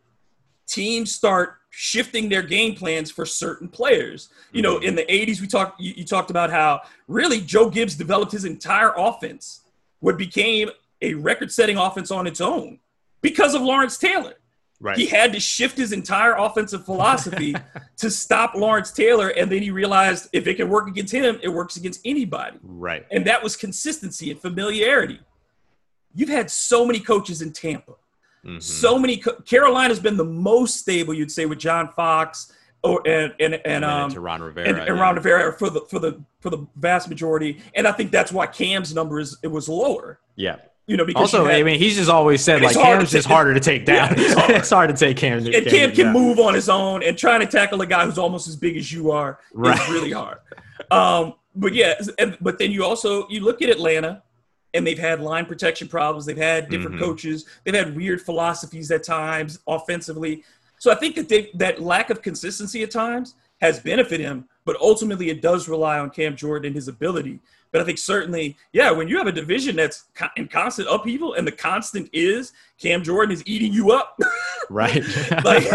Speaker 1: teams start shifting their game plans for certain players. You know, mm-hmm. in the 80s, we talked you, you, talked about how really Joe Gibbs developed his entire offense, what became a record-setting offense on its own because of Lawrence Taylor. Right. He had to shift his entire offensive philosophy to stop Lawrence Taylor, and then he realized if it can work against him, it works against anybody.
Speaker 2: Right.
Speaker 1: And that was consistency and familiarity. You've had so many coaches in Tampa Mm-hmm. So many Carolina's been the most stable, you'd say, with John Fox or and and and um
Speaker 2: to Ron Rivera
Speaker 1: and, and yeah. Ron Rivera for the for the for the vast majority. And I think that's why Cam's number is it was lower.
Speaker 2: Yeah.
Speaker 1: You know,
Speaker 2: because also, had, I mean, he's just always said like Cam's just harder to take down. Yeah, it's, hard. it's, hard. to take Cam.
Speaker 1: And Cam, can move on his own, and trying to tackle a guy who's almost as big as you are right. is really hard. Um, but yeah, and, but then you also you look at Atlanta, and they've had line protection problems. They've had different mm-hmm. coaches. They've had weird philosophies at times offensively. So I think that they, that lack of consistency at times has benefited him, but ultimately it does rely on Cam Jordan and his ability. But I think certainly, yeah, when you have a division that's in constant upheaval and the constant is Cam Jordan is eating you up,
Speaker 2: right?
Speaker 1: like,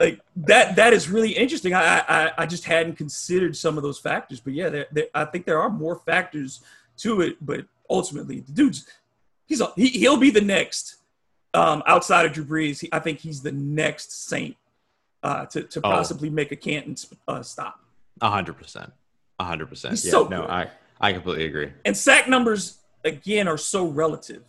Speaker 1: like that. That is really interesting. I, I, I just hadn't considered some of those factors, but yeah, I think there are more factors to it. But ultimately, the dude's he's a, he, he'll be the next um, outside of Drew Brees. He, I think he's the next Saint uh, to to oh. possibly make a Canton uh, stop.
Speaker 2: A hundred percent, a hundred percent. Yeah, so no, good. I I completely agree.
Speaker 1: And sack numbers again are so relative,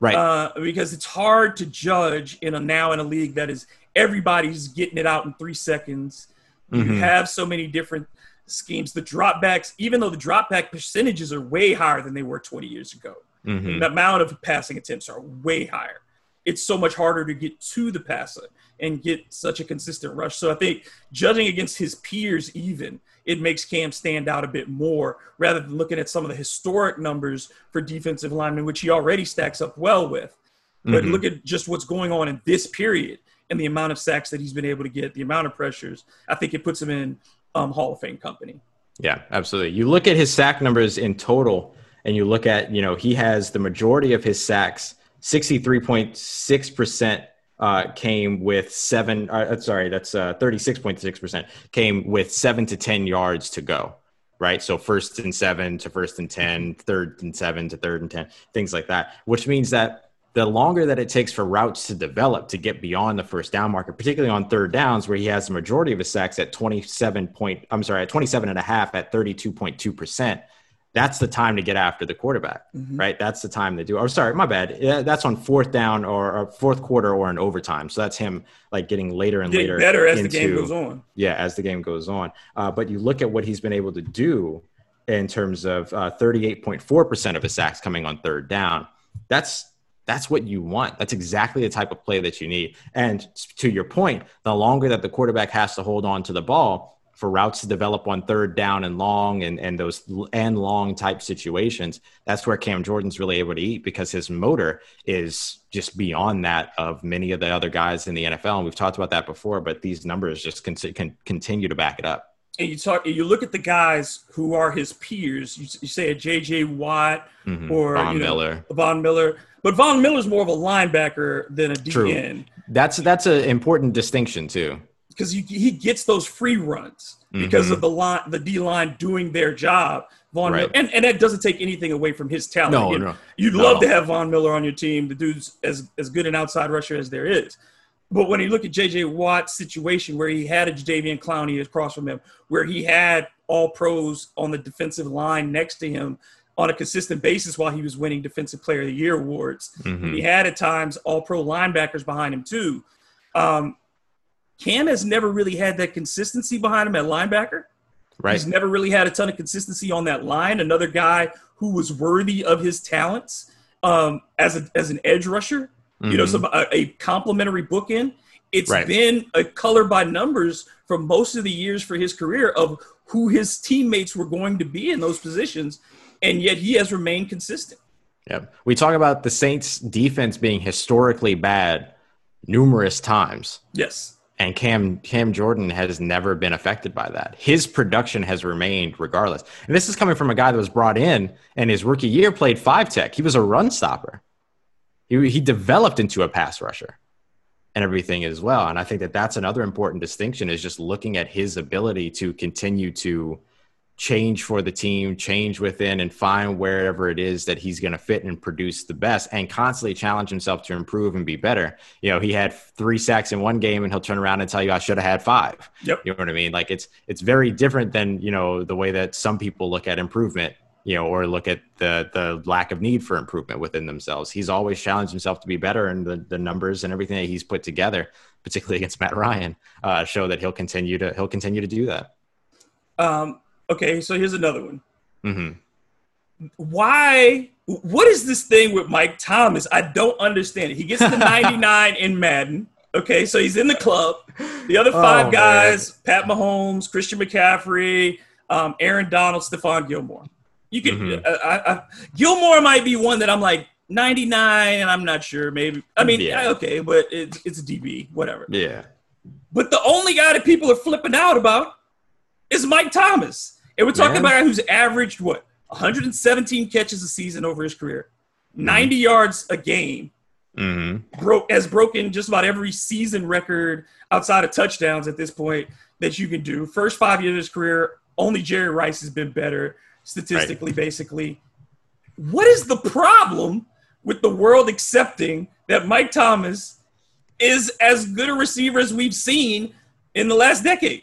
Speaker 2: right?
Speaker 1: Uh, because it's hard to judge in a now in a league that is everybody's getting it out in three seconds. Mm-hmm. You have so many different schemes. The dropbacks, even though the dropback percentages are way higher than they were 20 years ago, mm-hmm. the amount of passing attempts are way higher. It's so much harder to get to the passer and get such a consistent rush. So I think judging against his peers, even it makes Cam stand out a bit more rather than looking at some of the historic numbers for defensive linemen, which he already stacks up well with. But mm-hmm. look at just what's going on in this period and the amount of sacks that he's been able to get, the amount of pressures. I think it puts him in um, Hall of Fame company.
Speaker 2: Yeah, absolutely. You look at his sack numbers in total, and you look at, you know, he has the majority of his sacks, 63.6% uh, came with seven, uh, uh sorry, that's uh, 36.6% came with seven to 10 yards to go, right? So first and seven to first and 10, third and seven to third and 10, things like that, which means that the longer that it takes for routes to develop to get beyond the first down marker, particularly on third downs where he has the majority of his sacks at 27 point, I'm sorry, at 27 and a half at 32.2%, that's the time to get after the quarterback, mm-hmm. right? That's the time to do. Oh, sorry, my bad. That's on fourth down or, or fourth quarter or in overtime. So that's him like getting later and getting later.
Speaker 1: Better as into, the game goes on.
Speaker 2: Yeah, as the game goes on. Uh, but you look at what he's been able to do in terms of uh, 38.4% of his sacks coming on third down. That's that's what you want. That's exactly the type of play that you need. And to your point, the longer that the quarterback has to hold on to the ball for routes to develop on third down and long and, and those and long type situations, that's where Cam Jordan's really able to eat because his motor is just beyond that of many of the other guys in the NFL. And we've talked about that before, but these numbers just can, can continue to back it up.
Speaker 1: And you talk, you look at the guys who are his peers. You, you say a J.J. Watt mm-hmm. or
Speaker 2: Von
Speaker 1: you know,
Speaker 2: Miller.
Speaker 1: Von Miller but Von Miller's more of a linebacker than a DN. True.
Speaker 2: That's that's an important distinction too.
Speaker 1: Because he gets those free runs because mm-hmm. of the line, the D line doing their job. Von right. Miller, and, and that doesn't take anything away from his talent.
Speaker 2: No, Again, no.
Speaker 1: You'd
Speaker 2: no.
Speaker 1: love to have Von Miller on your team. The dude's as as good an outside rusher as there is. But when you look at J.J. Watt's situation, where he had a Jadeveon Clowney across from him, where he had all pros on the defensive line next to him, on a consistent basis while he was winning Defensive Player of the Year awards. Mm-hmm. He had at times all pro linebackers behind him too. Um, Cam has never really had that consistency behind him at linebacker.
Speaker 2: Right.
Speaker 1: He's never really had a ton of consistency on that line. Another guy who was worthy of his talents um, as a, as an edge rusher. Mm-hmm. You know, mm-hmm. some a, a complementary bookend. It's right. been a color by numbers for most of the years for his career of who his teammates were going to be in those positions and yet he has remained consistent.
Speaker 2: Yeah. We talk about the Saints defense being historically bad numerous times.
Speaker 1: Yes.
Speaker 2: And Cam Cam Jordan has never been affected by that. His production has remained regardless. And this is coming from a guy that was brought in and his rookie year played five tech. He was a run stopper. He he developed into a pass rusher and everything as well. And I think that that's another important distinction is just looking at his ability to continue to change for the team, change within, and find wherever it is that he's going to fit and produce the best, and constantly challenge himself to improve and be better. You know, he had three sacks in one game, and he'll turn around and tell you, "I should have had five.
Speaker 1: Yep.
Speaker 2: You know what I mean? Like it's it's very different than you know the way that some people look at improvement. You know, or look at the the lack of need for improvement within themselves. He's always challenged himself to be better, and the the numbers and everything that he's put together, particularly against Matt Ryan, uh, show that he'll continue to he'll continue to do that.
Speaker 1: Um, okay, so here's another one.
Speaker 2: Mm-hmm.
Speaker 1: Why? What is this thing with Mike Thomas? I don't understand it. He gets the 99 in Madden. Okay, so he's in the club. The other five
Speaker 2: Oh,
Speaker 1: guys: Pat Mahomes, Christian McCaffrey, um, Aaron Donald, Stephon Gilmore. You can
Speaker 2: Mhm.
Speaker 1: uh, I, I, Gilmore might be one that I'm like 99, and I'm not sure. Maybe I mean
Speaker 2: Yeah.
Speaker 1: okay, but it's it's a DB, whatever.
Speaker 2: Yeah.
Speaker 1: But the only guy that people are flipping out about is Mike Thomas. And we're talking about a guy who's averaged what 117 catches a season over his career, 90 yards a game,
Speaker 2: Mm-hmm.
Speaker 1: broke has broken just about every season record outside of touchdowns at this point that you can do. First five years of his career, only Jerry Rice has been better statistically, basically. What is the problem with the world accepting that Mike Thomas is as good a receiver as we've seen in the last decade?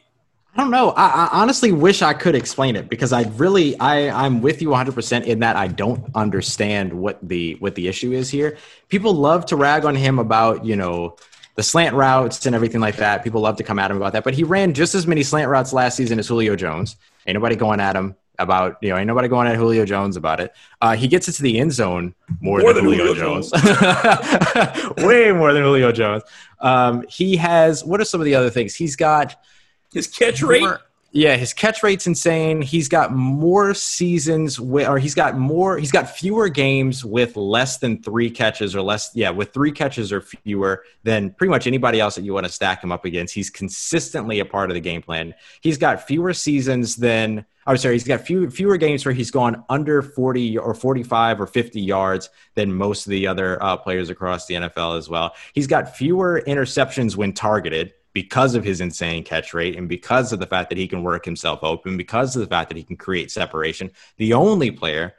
Speaker 2: I don't know. I, I honestly wish I could explain it because I really I I'm with you 100% in that I don't understand what the what the issue is here. People love to rag on him about, you know, the slant routes and everything like that. People love to come at him about that, but he ran just as many slant routes last season as Julio Jones. Ain't nobody going at him about, you know, ain't nobody going at Julio Jones about it. Uh, he gets into the end zone more,
Speaker 1: More
Speaker 2: than,
Speaker 1: than
Speaker 2: Julio,
Speaker 1: Julio
Speaker 2: Jones. Way more than Julio Jones. Um, he has what are some of the other things? He's got
Speaker 1: His catch rate,
Speaker 2: more- yeah, his catch rate's insane. He's got more seasons with, or he's got more, he's got fewer games with less than three catches or less, yeah, with three catches or fewer than pretty much anybody else that you want to stack him up against. He's consistently a part of the game plan. He's got fewer seasons than, I'm sorry, he's got few, fewer games where he's gone under 40 or 45 or 50 yards than most of the other uh, players across the NFL as well. He's got fewer interceptions when targeted because of his insane catch rate and because of the fact that he can work himself open, because of the fact that he can create separation. The only player,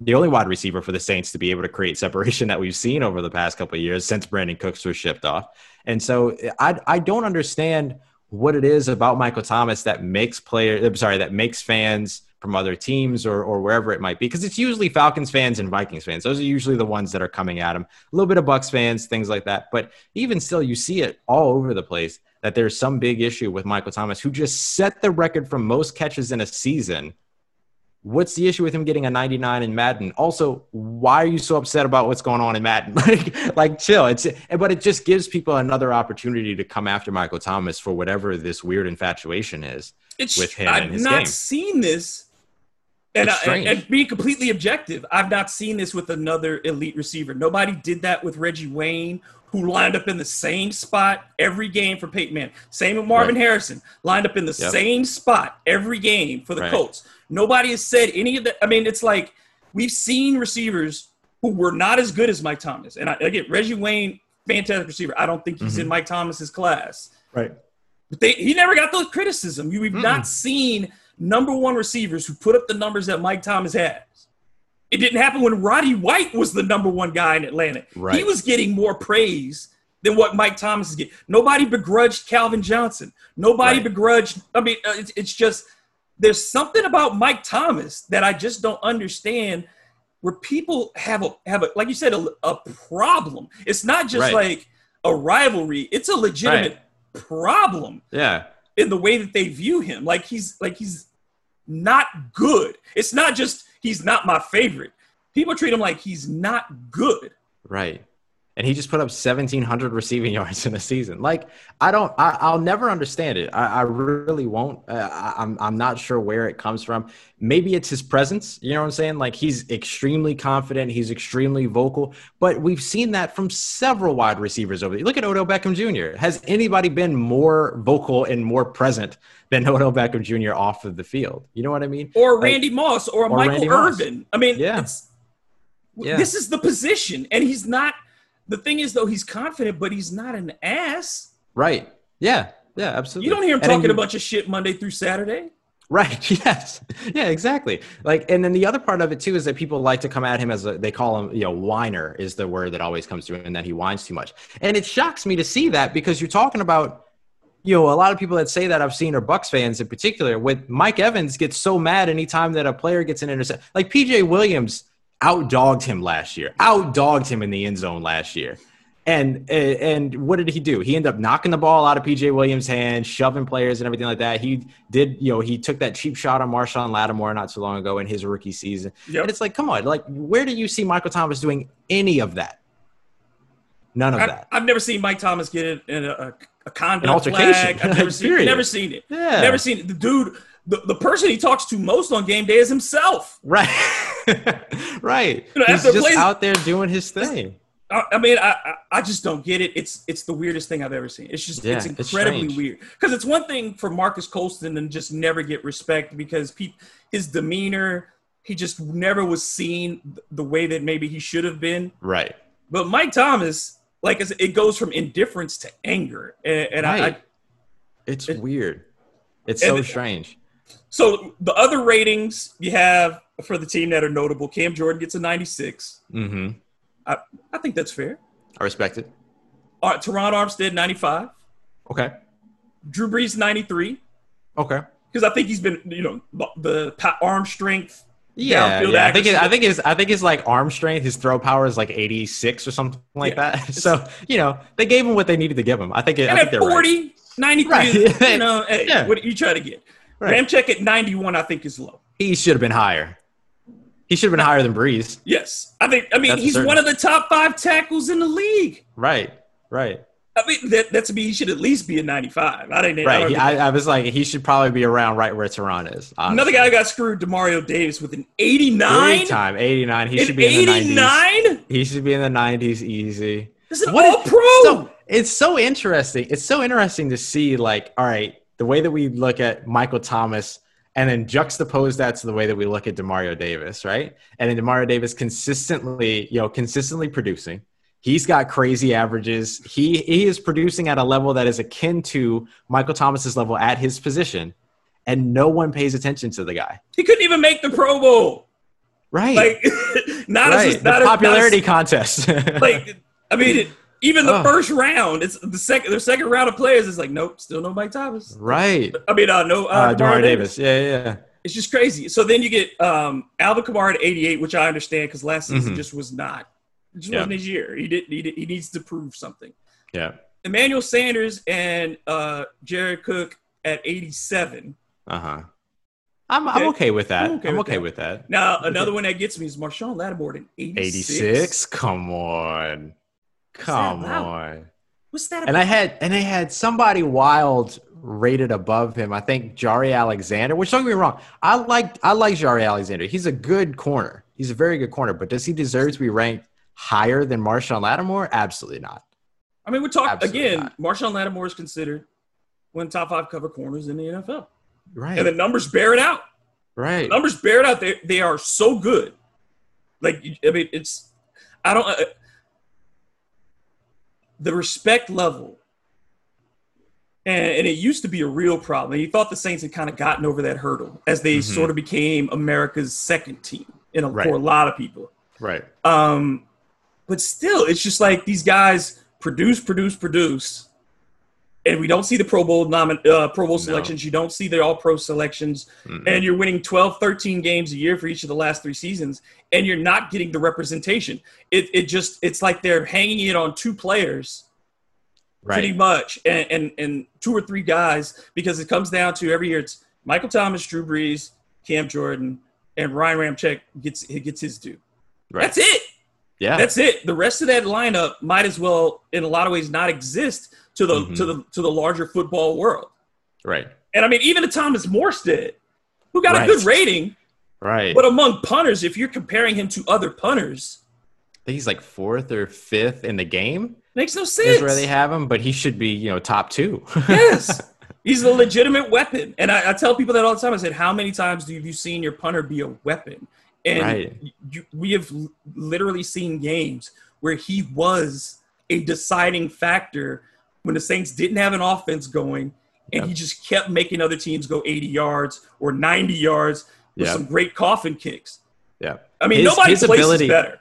Speaker 2: the only wide receiver for the Saints to be able to create separation that we've seen over the past couple of years since Brandin Cooks was shipped off. And so I, I don't understand what it is about Michael Thomas that makes players, I'm sorry, that makes fans from other teams or, or wherever it might be. Because it's usually Falcons fans and Vikings fans. Those are usually the ones that are coming at him. A little bit of Bucs fans, things like that. But even still, you see it all over the place that there's some big issue with Michael Thomas, who just set the record for most catches in a season. What's the issue with him getting a 99 in Madden? Also, why are you so upset about what's going on in Madden? like, like chill. It's but it just gives people another opportunity to come after Michael Thomas for whatever this weird infatuation is.
Speaker 1: it's
Speaker 2: with him
Speaker 1: I've
Speaker 2: and his
Speaker 1: not
Speaker 2: game.
Speaker 1: seen this. And, I, and, and being completely objective, I've not seen this with another elite receiver. Nobody did that with Reggie Wayne, who lined up in the same spot every game for Peyton Manning. Same with Marvin
Speaker 2: Right.
Speaker 1: Harrison, lined up in the
Speaker 2: Yep.
Speaker 1: same spot every game for the
Speaker 2: Right.
Speaker 1: Colts. Nobody has said any of that. I mean, it's like we've seen receivers who were not as good as Mike Thomas. And I, again, Reggie Wayne, fantastic receiver. I don't think he's
Speaker 2: Mm-hmm.
Speaker 1: in Mike Thomas's class.
Speaker 2: Right.
Speaker 1: But they, he never got the criticism. You, we've not seen number one receivers who put up the numbers that Mike Thomas has. It didn't happen when Roddy White was the number one guy in Atlanta.
Speaker 2: Right.
Speaker 1: He was getting more praise than what Mike Thomas is getting. Nobody begrudged Calvin Johnson. Nobody
Speaker 2: Right.
Speaker 1: begrudged. I mean, uh, it's, it's just there's something about Mike Thomas that I just don't understand. Where people have a have a like you said a, a problem. It's not just
Speaker 2: Right.
Speaker 1: like a rivalry. It's a legitimate problem
Speaker 2: Yeah.
Speaker 1: in the way that they view him. Like he's like he's not good. It's not just he's not my favorite. People treat him like he's not good.
Speaker 2: Right. And he just put up 1,700 receiving yards in a season. Like, I don't, I, I'll never understand it. I, I really won't. Uh, I, I'm, I'm not sure where it comes from. Maybe it's his presence. You know what I'm saying? Like, he's extremely confident. He's extremely vocal. But we've seen that from several wide receivers over the Look at Odell Beckham Jr. Has anybody been more vocal and more present than Odell Beckham Jr. off of the field? You know what I mean?
Speaker 1: Or
Speaker 2: Like-
Speaker 1: Randy Moss or,
Speaker 2: or
Speaker 1: Michael
Speaker 2: Randy Moss.
Speaker 1: Irvin. I mean,
Speaker 2: Yeah. Yeah.
Speaker 1: this is the position, and he's not the thing is though, he's confident, but he's not an ass.
Speaker 2: Right. Yeah. Yeah. Absolutely.
Speaker 1: You don't hear him talking a bunch of shit Monday through Saturday.
Speaker 2: Right. Yes. Yeah. Exactly. Like, and then the other part of it too is that people like to come at him as a, they call him, you know, whiner is the word that always comes to him, and that he whines too much. And it shocks me to see that because you're talking about, you know, a lot of people that say that I've seen are Bucs fans in particular. With Mike Evans gets so mad anytime that a player gets an intercept. Like PJ Williams outdogged him last year, outdogged him in the end zone last year. And and what did he do? He ended up knocking the ball out of PJ Williams' hand, shoving players and everything like that. He did, you know, he took that cheap shot on Marshon Lattimore not too long ago in his rookie season.
Speaker 1: Yep.
Speaker 2: And it's like, come on, like, where do you see Michael Thomas doing any of that? None of
Speaker 1: I,
Speaker 2: that.
Speaker 1: I've never seen Mike Thomas get in, a, a, a conduct
Speaker 2: An altercation.
Speaker 1: flag. I've never seen, never seen it.
Speaker 2: Yeah.
Speaker 1: Never seen it. The dude, the, the person he talks to most on game day is himself.
Speaker 2: Right. right.
Speaker 1: You know,
Speaker 2: He's just
Speaker 1: plays-
Speaker 2: out there doing his thing.
Speaker 1: I, I mean, I, I I just don't get it. It's it's the weirdest thing I've ever seen. It's just
Speaker 2: Yeah,
Speaker 1: it's
Speaker 2: it's
Speaker 1: incredibly
Speaker 2: strange.
Speaker 1: weird. Because it's one thing for Marques Colston to just never get respect because pe- his demeanor, he just never was seen the way that maybe he should have been.
Speaker 2: Right.
Speaker 1: But Mike Thomas, like it goes from indifference to anger, and, and I, I
Speaker 2: It's
Speaker 1: it-
Speaker 2: weird. It's so strange.
Speaker 1: So the other ratings you have for the team that are notable, Cam Jordan gets a 96.
Speaker 2: Mm-hmm.
Speaker 1: I, I think that's fair.
Speaker 2: I respect it.
Speaker 1: All right, Terron Armstead 95,
Speaker 2: Okay.
Speaker 1: Drew Brees 93.
Speaker 2: Okay.
Speaker 1: because I think he's been, you know, the, the arm strength.
Speaker 2: Yeah, yeah. I think it. I think his I think his like arm strength, his throw power is like 86 or something like
Speaker 1: Yeah.
Speaker 2: that. So you know they gave him what they needed to give him. I think it, I
Speaker 1: And
Speaker 2: think
Speaker 1: at
Speaker 2: they're right.
Speaker 1: 93,
Speaker 2: Right.
Speaker 1: you know, hey,
Speaker 2: Yeah.
Speaker 1: what you try to get?
Speaker 2: Right.
Speaker 1: Ramczyk at 91, I think is low.
Speaker 2: He should have been higher. He should have been higher than Brees.
Speaker 1: Yes, I think. I mean,
Speaker 2: That's
Speaker 1: he's one of the top five tackles in the league.
Speaker 2: Right. Right.
Speaker 1: I mean, that that to me, he should at least be a 95. I didn't. I
Speaker 2: Right.
Speaker 1: think-
Speaker 2: I, I was like, he should probably be around right where Terron is. honestly.
Speaker 1: Another guy got screwed, Demario Davis, with an 89.
Speaker 2: Big time. 89. He
Speaker 1: An
Speaker 2: should be in the 90s.
Speaker 1: 89.
Speaker 2: He should be in the 90s easy.
Speaker 1: This is
Speaker 2: What
Speaker 1: all pro.
Speaker 2: So it's so interesting. It's so interesting to see, like, all right, the way that we look at Michael Thomas and then juxtapose that to the way that we look at Demario Davis, right? And then Demario Davis consistently, you know, consistently producing. He's got crazy averages. He he is producing at a level that is akin to Michael Thomas's level at his position, and no one pays attention to the guy.
Speaker 1: he couldn't even make the Pro Bowl.
Speaker 2: Right.
Speaker 1: Like, not
Speaker 2: right.
Speaker 1: as not
Speaker 2: the popularity contest.
Speaker 1: like. I mean, it, even the
Speaker 2: Ugh.
Speaker 1: first round, it's the second. The second round of players is like, nope, still no Mike Thomas.
Speaker 2: right.
Speaker 1: I mean, uh, no, uh,
Speaker 2: Uh,
Speaker 1: Davis.
Speaker 2: Davis. Yeah, yeah, yeah.
Speaker 1: It's just crazy. So then you get um, Alvin Kamara at 88, which I understand because last season
Speaker 2: Mhm.
Speaker 1: just was not. Just
Speaker 2: Yeah.
Speaker 1: wasn't his year. He didn't. He, did, he needs to prove something.
Speaker 2: Yeah.
Speaker 1: Emmanuel Sanders and uh, Jared Cook at 87.
Speaker 2: Uh huh. I'm,
Speaker 1: Okay.
Speaker 2: I'm okay with that.
Speaker 1: I'm
Speaker 2: I'm
Speaker 1: okay
Speaker 2: okay,
Speaker 1: with that.
Speaker 2: with that.
Speaker 1: Now another one that gets me is Marshon Lattimore at 86.
Speaker 2: 86. Come on. Come on.
Speaker 1: What's that? About?
Speaker 2: And I had and I had somebody wild rated above him. I think Jaire Alexander. Which don't get me wrong, I like I like Jaire Alexander. He's a good corner. He's a very good corner. But does he deserve to be ranked higher than Marshon Lattimore? Absolutely not.
Speaker 1: I mean, we're talking
Speaker 2: Absolutely
Speaker 1: again.
Speaker 2: not.
Speaker 1: Marshon Lattimore is considered one of the top five cover corners in the NFL,
Speaker 2: Right.
Speaker 1: and the numbers bear it out.
Speaker 2: right.
Speaker 1: numbers bear it out. They they are so good. Like I mean, it's I don't uh, the respect level, and, and it used to be a real problem. And you thought the Saints had kind of gotten over that hurdle as they
Speaker 2: Mhm.
Speaker 1: sort of became America's second team in a,
Speaker 2: Right.
Speaker 1: for a lot of people.
Speaker 2: Right.
Speaker 1: Um, but still, it's just like these guys produce, produce, produce, and we don't see the Pro Bowl nomin- uh, Pro Bowl
Speaker 2: No.
Speaker 1: selections. You don't see the All Pro selections,
Speaker 2: Mm-mm.
Speaker 1: and you're winning 12, 13 games a year for each of the last three seasons, and you're not getting the representation. It it just it's like they're hanging it on two players
Speaker 2: right.
Speaker 1: pretty much, and, and and two or three guys because it comes down to every year it's Michael Thomas, Drew Brees, Cam Jordan, and Ryan Ramczyk gets he gets his due.
Speaker 2: Right.
Speaker 1: That's it.
Speaker 2: yeah.
Speaker 1: That's it. The rest of that lineup might as well, in a lot of ways, not exist to the
Speaker 2: Mhm.
Speaker 1: to the to the larger football world.
Speaker 2: right.
Speaker 1: And I mean, even a Thomas Morstead, who got
Speaker 2: Right.
Speaker 1: a good rating,
Speaker 2: Right.
Speaker 1: but among punters, if you're comparing him to other punters,
Speaker 2: I think he's like fourth or fifth in the game.
Speaker 1: makes no sense.
Speaker 2: Is where they have him, but he should be, you know, top two.
Speaker 1: yes. He's a legitimate weapon. And I, I tell people that all the time. I said, How many times have you seen your punter be a weapon? And
Speaker 2: Right.
Speaker 1: you, we have literally seen games where he was a deciding factor when the Saints didn't have an offense going and
Speaker 2: Yep.
Speaker 1: he just kept making other teams go 80 yards or 90 yards with
Speaker 2: Yep.
Speaker 1: some great coffin kicks.
Speaker 2: Yeah.
Speaker 1: I mean,
Speaker 2: His-
Speaker 1: nobody
Speaker 2: his
Speaker 1: places
Speaker 2: ability-
Speaker 1: better.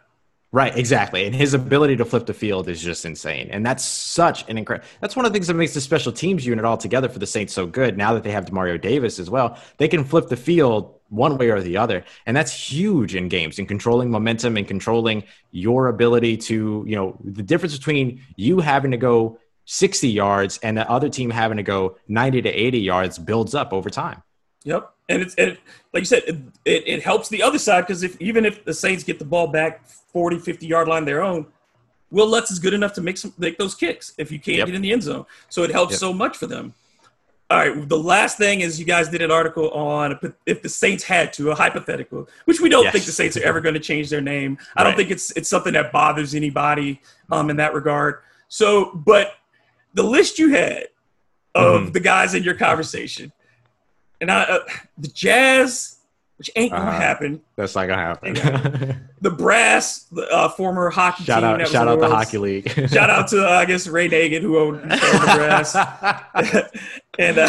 Speaker 2: Right, exactly. And his ability to flip the field is just insane. And that's such an incredible that's one of the things that makes the special teams unit altogether for the Saints so good. Now that they have Demario Davis as well, they can flip the field one way or the other. And that's huge in games in controlling momentum and controlling your ability to, you know, the difference between you having to go 60 yards and the other team having to go 90 to 80 yards builds up over time.
Speaker 1: Yep. And it's and like you said, it, it, it helps the other side because if even if the Saints get the ball back 40, 50 yard line their own, Will Lutz is good enough to make some make those kicks if you can't
Speaker 2: Yep.
Speaker 1: get in the end zone. So it helps
Speaker 2: Yep.
Speaker 1: so much for them. All right. The last thing is you guys did an article on if the Saints had to, a hypothetical, which we don't
Speaker 2: Yes.
Speaker 1: think the Saints are ever going to change their name. I don't think it's it's something that bothers anybody um, in that regard. So, but the list you had of
Speaker 2: Mhm.
Speaker 1: the guys in your conversation, and I, uh, the Jazz, which ain't gonna
Speaker 2: Uh-huh.
Speaker 1: happen.
Speaker 2: That's not gonna happen.
Speaker 1: The Brass, the uh, former hockey
Speaker 2: shout
Speaker 1: team.
Speaker 2: out shout out the hockey league.
Speaker 1: Shout out to uh, I guess Ray Nagin who owned, owned the Brass. and uh,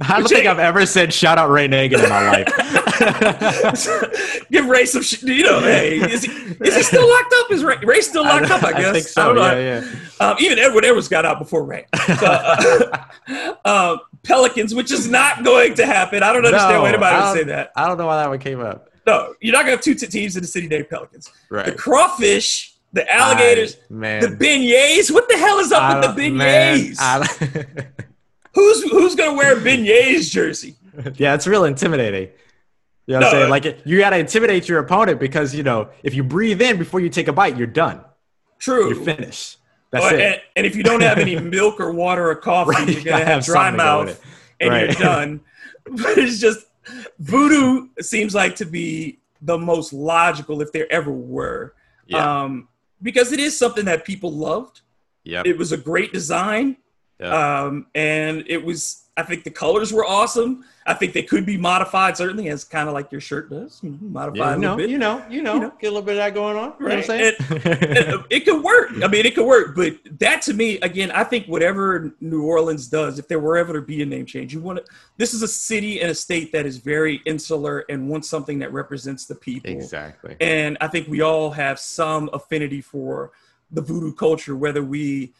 Speaker 2: I don't think I've ever said shout out Ray Nagin in my life.
Speaker 1: give Ray some. Sh- you know, hey, is he, is he still locked up? Is Ray, Ray still locked up? I guess.
Speaker 2: think so.
Speaker 1: know.
Speaker 2: yeah, yeah.
Speaker 1: Um, even Edwin Edwards got out before Ray. So, uh, uh, Pelicans, which is not going to happen. I don't understand
Speaker 2: No,
Speaker 1: why anybody would say that.
Speaker 2: I don't know why that one came up.
Speaker 1: No, you're not going to have two t- teams in the city named Pelicans.
Speaker 2: Right.
Speaker 1: The crawfish, the alligators,
Speaker 2: I- man.
Speaker 1: the beignets. What the hell is
Speaker 2: I
Speaker 1: up with the
Speaker 2: don't- man,
Speaker 1: beignets?
Speaker 2: I-
Speaker 1: who's who's going to wear a beignets jersey?
Speaker 2: yeah, it's real intimidating. You know what
Speaker 1: No,
Speaker 2: I'm saying?
Speaker 1: uh,
Speaker 2: Like you got to intimidate your opponent because you know if you breathe in before you take a bite, you're done.
Speaker 1: True.
Speaker 2: You're finished. That's
Speaker 1: Or-
Speaker 2: it.
Speaker 1: and, and if you don't have any milk or water or coffee,
Speaker 2: Right,
Speaker 1: you're gonna have
Speaker 2: have
Speaker 1: dry
Speaker 2: something to go with
Speaker 1: mouth, and
Speaker 2: Right.
Speaker 1: you're done. But it's just voodoo seems like to be the most logical if there ever were,
Speaker 2: yeah.
Speaker 1: um, because it is something that people loved.
Speaker 2: yep.
Speaker 1: It was a great design, um, and it was. I think the colors were awesome. I think they could be modified, certainly, as kind of like your shirt does, you know, modified
Speaker 2: yeah,
Speaker 1: a
Speaker 2: you
Speaker 1: little
Speaker 2: know,
Speaker 1: bit.
Speaker 2: you know, you know,
Speaker 1: You know.
Speaker 2: get a little bit of that going on. You know what I'm
Speaker 1: Right.
Speaker 2: saying?
Speaker 1: it, uh, it could work. I mean, it could work, but that to me, again, I think whatever New Orleans does, if there were ever to be a name change, you want to. This is a city and a state that is very insular and wants something that represents the people.
Speaker 2: exactly.
Speaker 1: And I think we all have some affinity for the voodoo culture, whether we,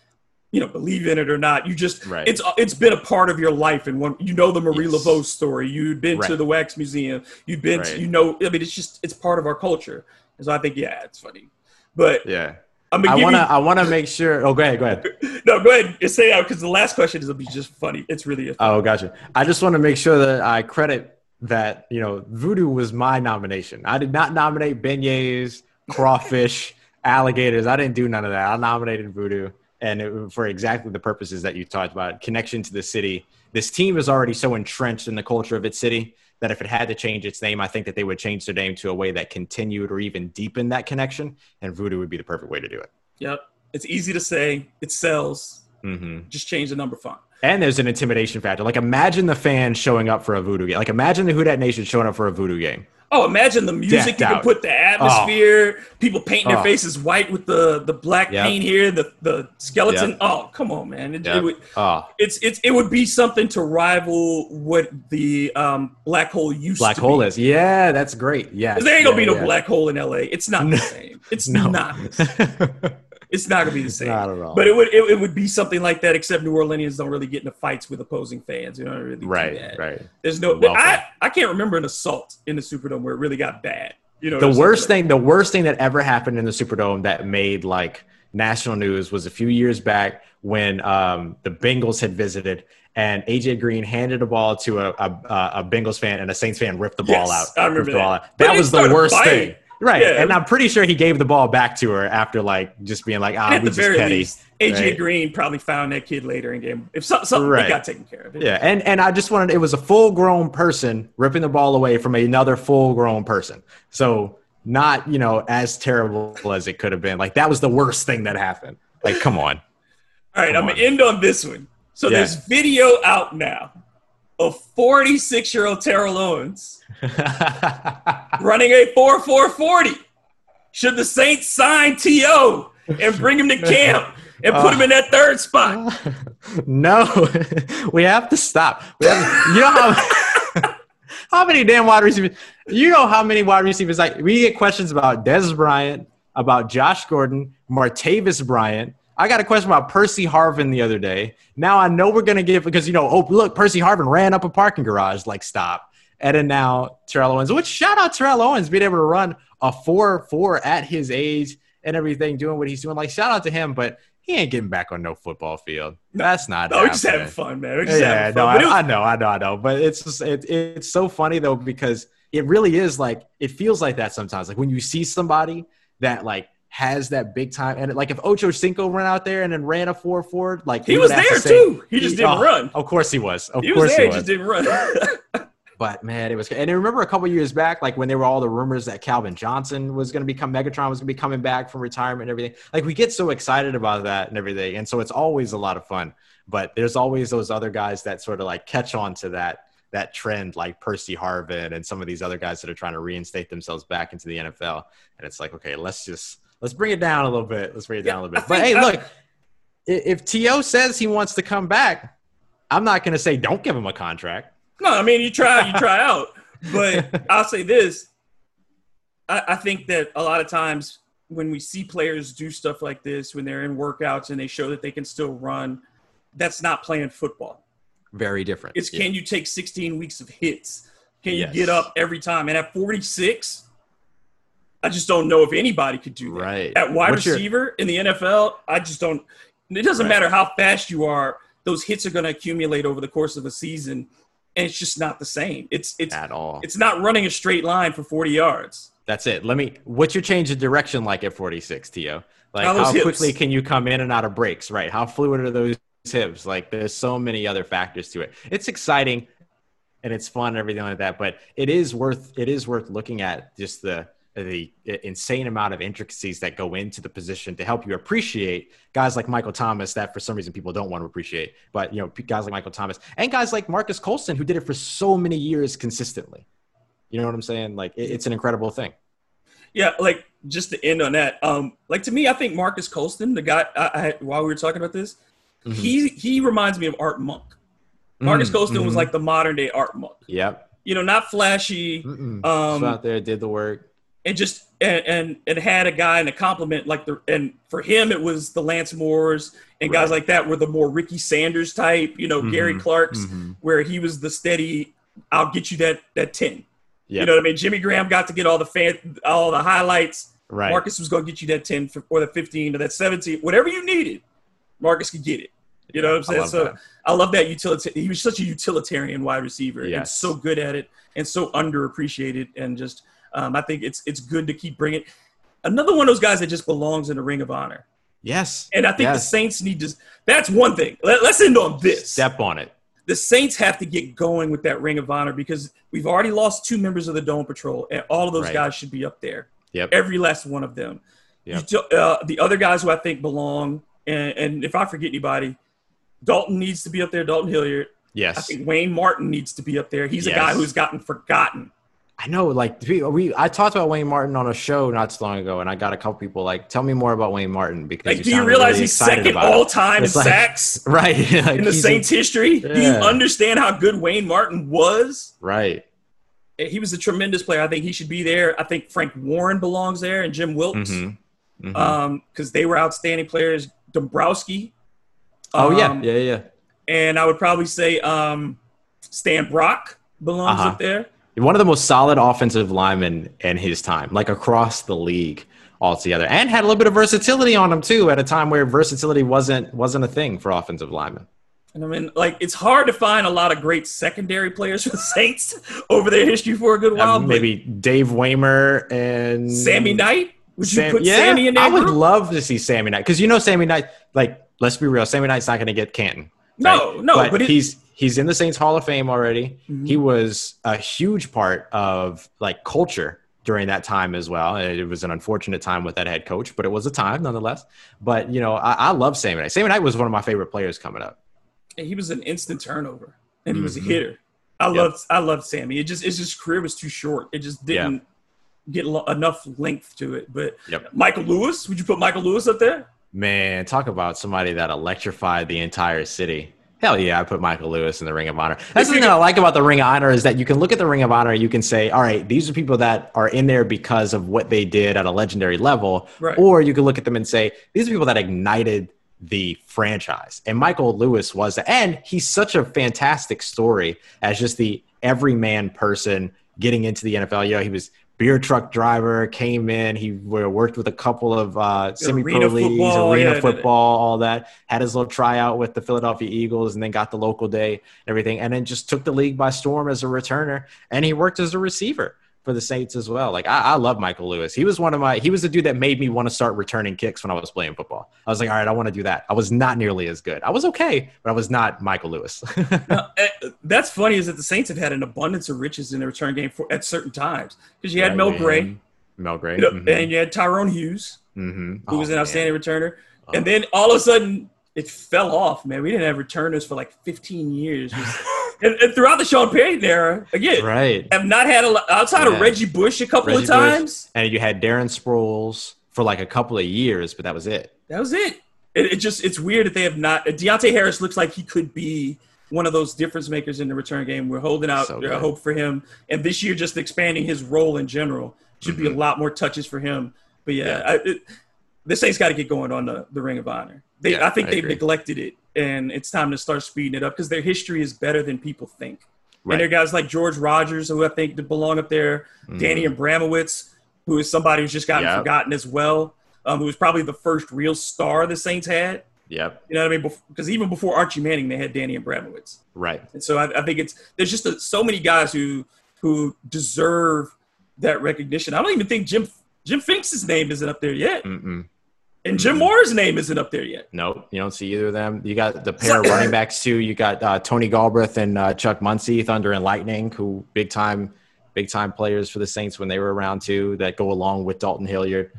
Speaker 1: you know, believe in it or not. You just
Speaker 2: Right.
Speaker 1: it's it's been a part of your life, and when you know the Marie
Speaker 2: Yes.
Speaker 1: Laveau story, you've been to the Wax Museum, you've been, to,
Speaker 2: Right.
Speaker 1: you know, I mean, it's just it's part of our culture. And so I think, yeah, it's funny, but
Speaker 2: Yeah.
Speaker 1: I'm gonna
Speaker 2: I want
Speaker 1: to
Speaker 2: I wanna make sure. Oh, go ahead. Go ahead.
Speaker 1: no. Go ahead and say that because the last question is gonna be just funny. It's really a
Speaker 2: Oh, gotcha. I just want to make sure that I credit that you know voodoo was my nomination. I did not nominate beignets, crawfish, alligators. I didn't do none of that. I nominated voodoo, and it, for exactly the purposes that you talked about, connection to the city. This team is already so entrenched in the culture of its city that if it had to change its name, I think that they would change their name to a way that continued or even deepened that connection, and voodoo would be the perfect way to do it.
Speaker 1: yep. It's easy to say. It sells.
Speaker 2: hmm
Speaker 1: Just change the number font.
Speaker 2: And there's an intimidation factor. Like imagine the fans showing up for a voodoo game. Like imagine the Who Dat Nation showing up for a voodoo game.
Speaker 1: Oh, imagine the music
Speaker 2: Decked
Speaker 1: you can
Speaker 2: out.
Speaker 1: put, the atmosphere, people painting their
Speaker 2: Oh.
Speaker 1: faces white with the the black
Speaker 2: Yep.
Speaker 1: paint here, the the skeleton.
Speaker 2: Yep.
Speaker 1: Oh, come on, man! It, it would,
Speaker 2: Oh,
Speaker 1: it's it's it would be something to rival what the um, black hole used
Speaker 2: black hole
Speaker 1: be.
Speaker 2: is. Yeah, that's great. Yeah,
Speaker 1: There ain't gonna be no
Speaker 2: yeah.
Speaker 1: black hole in LA. It's not the same. It's
Speaker 2: No.
Speaker 1: not. It's not gonna be the same.
Speaker 2: Not at all.
Speaker 1: But it would it, it would be something like that. Except New Orleanians don't really get into fights with opposing fans. You don't really
Speaker 2: right,
Speaker 1: that.
Speaker 2: right.
Speaker 1: There's no.
Speaker 2: Welcome.
Speaker 1: I I can't remember an assault in the Superdome where it really got bad. You know,
Speaker 2: The worst thing, the worst thing that ever happened in the Superdome that made like national news was a few years back when um, the Bengals had visited and AJ Green handed the ball to a, a, a Bengals fan and a Saints fan ripped the ball
Speaker 1: Yes,
Speaker 2: out.
Speaker 1: I remember that.
Speaker 2: out. That was the worst
Speaker 1: fighting.
Speaker 2: thing. Right.
Speaker 1: Yeah.
Speaker 2: And I'm pretty sure he gave the ball back to her after like just being like, ah,
Speaker 1: At
Speaker 2: we
Speaker 1: the
Speaker 2: just
Speaker 1: very
Speaker 2: petty.
Speaker 1: least, AJ
Speaker 2: right?
Speaker 1: Green probably found that kid later in game. If so, something
Speaker 2: Right.
Speaker 1: got taken care of. It.
Speaker 2: Yeah, and and I just wanted it was a full grown person ripping the ball away from another full grown person. So not you know as terrible as it could have been. Like that was the worst thing that happened. Like come on.
Speaker 1: All right,
Speaker 2: Come
Speaker 1: I'm
Speaker 2: on.
Speaker 1: gonna end on this one. So
Speaker 2: Yeah.
Speaker 1: there's video out now of 46 year old Terrell Owens running a 4 4 40. Should the Saints sign T.O.? and bring him to camp and put him in that third spot.
Speaker 2: no, we have to stop. Have, you know how how many damn wide receivers? You know how many wide receivers? Like we get questions about Dez Bryant, about Josh Gordon, Martavis Bryant. I got a question about Percy Harvin the other day. Now I know we're gonna get because you know, oh look, Percy Harvin ran up a parking garage. Like stop. And then now Terrell Owens, which shout out Terrell Owens being able to run a four four at his age and everything, doing what he's doing. Like shout out to him, but he ain't getting back on no football field. That's not.
Speaker 1: No, we're just having fun, man. We're just
Speaker 2: yeah, no, I, I, know, I know, I know. But it's just it, it's so funny though because it really is like it feels like that sometimes. Like when you see somebody that like has that big time and like if Ocho Cinco ran out there and then ran a four four, like
Speaker 1: he was there to say, too. He just didn't oh, run.
Speaker 2: Of course he was. Of
Speaker 1: he
Speaker 2: course
Speaker 1: was there,
Speaker 2: he, was.
Speaker 1: just didn't run.
Speaker 2: But man, it was. And I remember a couple years back, like when there were all the rumors that Calvin Johnson was going to become Megatron was going to be coming back from retirement and everything. Like we get so excited about that and everything, and so it's always a lot of fun. But there's always those other guys that sort of like catch on to that that trend, like Percy Harvin and some of these other guys that are trying to reinstate themselves back into the NFL. And it's like, okay, let's just let's bring it down a little bit. Let's bring it down a little bit. But hey, uh, look, if T.O. says he wants to come back, I'm not going to say don't give him a contract.
Speaker 1: No, I mean you try, you try out. But I'll say this: I, I think that a lot of times when we see players do stuff like this, when they're in workouts and they show that they can still run, that's not playing football.
Speaker 2: Very different.
Speaker 1: It's yeah. can you take 16 weeks of hits? Can you yes. get up every time? And at 46, I just don't know if anybody could do that.
Speaker 2: Right.
Speaker 1: At wide What's receiver your... in the NFL, I just don't. It doesn't right. matter how fast you are; those hits are going to accumulate over the course of a season, and it's just not the same. It's it's
Speaker 2: at all.
Speaker 1: It's not running a straight line for 40 yards.
Speaker 2: That's it. Let me. What's your change of direction like at 46, T.O.? Like how, how quickly can you come in and out of breaks? Right? How fluid are those hips? Like there's so many other factors to it. It's exciting, and it's fun and everything like that. But it is worth it is worth looking at just the the insane amount of intricacies that go into the position to help you appreciate guys like Michael Thomas that for some reason people don't want to appreciate, but you know guys like Michael Thomas and guys like Marques Colston who did it for so many years consistently. You know what I'm saying? Like it, it's an incredible thing.
Speaker 1: Yeah, like just to end on that, um, like to me, I think Marques Colston, the guy I, I while we were talking about this, mm-hmm. he he reminds me of Art Monk. Marques mm-hmm. Colston was mm-hmm. like the modern day Art Monk.
Speaker 2: Yep.
Speaker 1: You know, not flashy. Um,
Speaker 2: out there, did the work
Speaker 1: and just and, and and had a guy in a compliment like the and for him it was the Lance Moores and right. guys like that were the more Ricky Sanders type, you know, mm-hmm. Gary Clark's, mm-hmm. where he was the steady. I'll get you that that ten. Yep. You know what I mean? Jimmy Graham got to get all the fan, all the highlights.
Speaker 2: Right.
Speaker 1: Marques was going to get you that ten for, or the fifteen or that seventeen, whatever you needed. Marques could get it. You know what I'm saying? I so that. I love that utilitarian. He was such a utilitarian wide receiver yes. and so good at it and so underappreciated and just um, I think it's it's good to keep bringing another one of those guys that just belongs in the Ring of Honor.
Speaker 2: Yes,
Speaker 1: and I think
Speaker 2: yes.
Speaker 1: the Saints need to. That's one thing. Let, us end on this.
Speaker 2: Step on it.
Speaker 1: The Saints have to get going with that Ring of Honor because we've already lost two members of the Dome Patrol, and all of those right. guys should be up there.
Speaker 2: Yep.
Speaker 1: Every last one of them. Yep. Uh, the other guys who I think belong, and, and if I forget anybody, Dalton needs to be up there. Dalton Hilliard.
Speaker 2: Yes.
Speaker 1: I think Wayne Martin needs to be up there. He's yes. a guy who's gotten forgotten.
Speaker 2: I know, like we, I talked about Wayne Martin on a show not so long ago, and I got a couple people like, "Tell me more about Wayne Martin." Because
Speaker 1: like,
Speaker 2: you
Speaker 1: do you realize really he's second all time in like, sacks?
Speaker 2: Right,
Speaker 1: like in the Saints' a, history. Yeah. Do you understand how good Wayne Martin was?
Speaker 2: Right.
Speaker 1: He was a tremendous player. I think he should be there. I think Frank Warren belongs there, and Jim Wilks, mm-hmm. Mm-hmm. um, because they were outstanding players. Dombrowski.
Speaker 2: Oh um, yeah, yeah, yeah.
Speaker 1: And I would probably say um, Stan Brock belongs uh-huh. up there
Speaker 2: one of the most solid offensive linemen in his time, like across the league altogether, and had a little bit of versatility on him too at a time where versatility wasn't wasn't a thing for offensive linemen.
Speaker 1: And I mean, like it's hard to find a lot of great secondary players for the Saints over their history for a good while.
Speaker 2: Um, maybe Dave Waymer and
Speaker 1: Sammy Knight. Would you put yeah, Sammy in there? I
Speaker 2: would group? love to see Sammy Knight because you know Sammy Knight. Like, let's be real, Sammy Knight's not going to get Canton.
Speaker 1: Right? No, no,
Speaker 2: but, but it, he's he's in the Saints Hall of Fame already. Mm-hmm. He was a huge part of like culture during that time as well. It was an unfortunate time with that head coach, but it was a time nonetheless. But you know, I, I love Sammy Knight. Sammy Knight was one of my favorite players coming up.
Speaker 1: He was an instant turnover, and he was mm-hmm. a hitter. I yep. loved I loved Sammy. It just it's just career was too short. It just didn't. Yeah. get lo- enough length to it. But
Speaker 2: Yep.
Speaker 1: Michael Lewis, would you put Michael Lewis up there?
Speaker 2: Man, talk about somebody that electrified the entire city. Hell yeah, I put Michael Lewis in the Ring of Honor. That's the thing that I like about the Ring of Honor is that you can look at the Ring of Honor, you can say, all right, these are people that are in there because of what they did at a legendary level.
Speaker 1: Right.
Speaker 2: Or you can look at them and say, these are people that ignited the franchise. And Michael Lewis was, and he's such a fantastic story as just the everyman person getting into the NFL. You know, he was beer truck driver, came in, he worked with a couple of uh, semi pro
Speaker 1: Arena
Speaker 2: leagues,
Speaker 1: football,
Speaker 2: arena
Speaker 1: yeah,
Speaker 2: football, all that. Had his little tryout with the Philadelphia Eagles and then got the local day and everything. And then just took the league by storm as a returner. And he worked as a receiver for the Saints as well. Like I, I love Michael Lewis. He was one of my he was the dude that made me want to start returning kicks when I was playing football. I was like, all right, I want to do that. I was not nearly as good. I was okay, but I was not Michael Lewis.
Speaker 1: Now, eh, that's funny is that the Saints have had an abundance of riches in the return game for at certain times because you had
Speaker 2: Right,
Speaker 1: Mel
Speaker 2: man.
Speaker 1: Gray,
Speaker 2: Mel Gray.
Speaker 1: you know,
Speaker 2: Mhm.
Speaker 1: and you had Tyrone Hughes,
Speaker 2: Mhm.
Speaker 1: who was
Speaker 2: Oh,
Speaker 1: an
Speaker 2: man.
Speaker 1: outstanding returner,
Speaker 2: Oh.
Speaker 1: and then all of a sudden it fell off. Man, we didn't have returners for like 15 years, and, and throughout the Sean Payton era, again,
Speaker 2: Right.
Speaker 1: have not had a lot outside
Speaker 2: Yeah.
Speaker 1: of Reggie Bush a couple
Speaker 2: Reggie
Speaker 1: of
Speaker 2: Bush.
Speaker 1: times.
Speaker 2: And you had Darren Sproles for like a couple of years, but that was it.
Speaker 1: That was it. it. It just it's weird that they have not. Deonte Harris looks like he could be one of those difference makers in the return game. We're holding out
Speaker 2: So
Speaker 1: uh, hope for him, and this year just expanding his role in general should be a lot more touches for him. But yeah,
Speaker 2: Mm-hmm. Yeah.
Speaker 1: I, it, the Saints got to get going on the, the Ring of Honor. They,
Speaker 2: Yeah,
Speaker 1: I think
Speaker 2: I
Speaker 1: they've
Speaker 2: agree.
Speaker 1: neglected it, and it's time to start speeding it up because their history is better than people think.
Speaker 2: Right.
Speaker 1: And there are guys like George Rogers, who I think belong up there. Danny Abramowitz, who is somebody who's just gotten.
Speaker 2: Yep.
Speaker 1: forgotten as well. Um, who was probably the first real star the Saints had.
Speaker 2: Yep.
Speaker 1: You know what I mean? Because even before Archie Manning, they had Danny Abramowitz.
Speaker 2: Right.
Speaker 1: And so I, I think it's there's just a, so many guys who who deserve that recognition. I don't even think Jim Jim Finks' name isn't up there yet,
Speaker 2: Mm-mm.
Speaker 1: And Jim Mora's name isn't up there yet.
Speaker 2: Nope, you don't see either of them. You got the pair of running backs too. You got uh, Tony Galbreath and uh, Chuck Muncie, Thunder and Lightning, who big time, big time players for the Saints when they were around too. That go along with Dalton Hilliard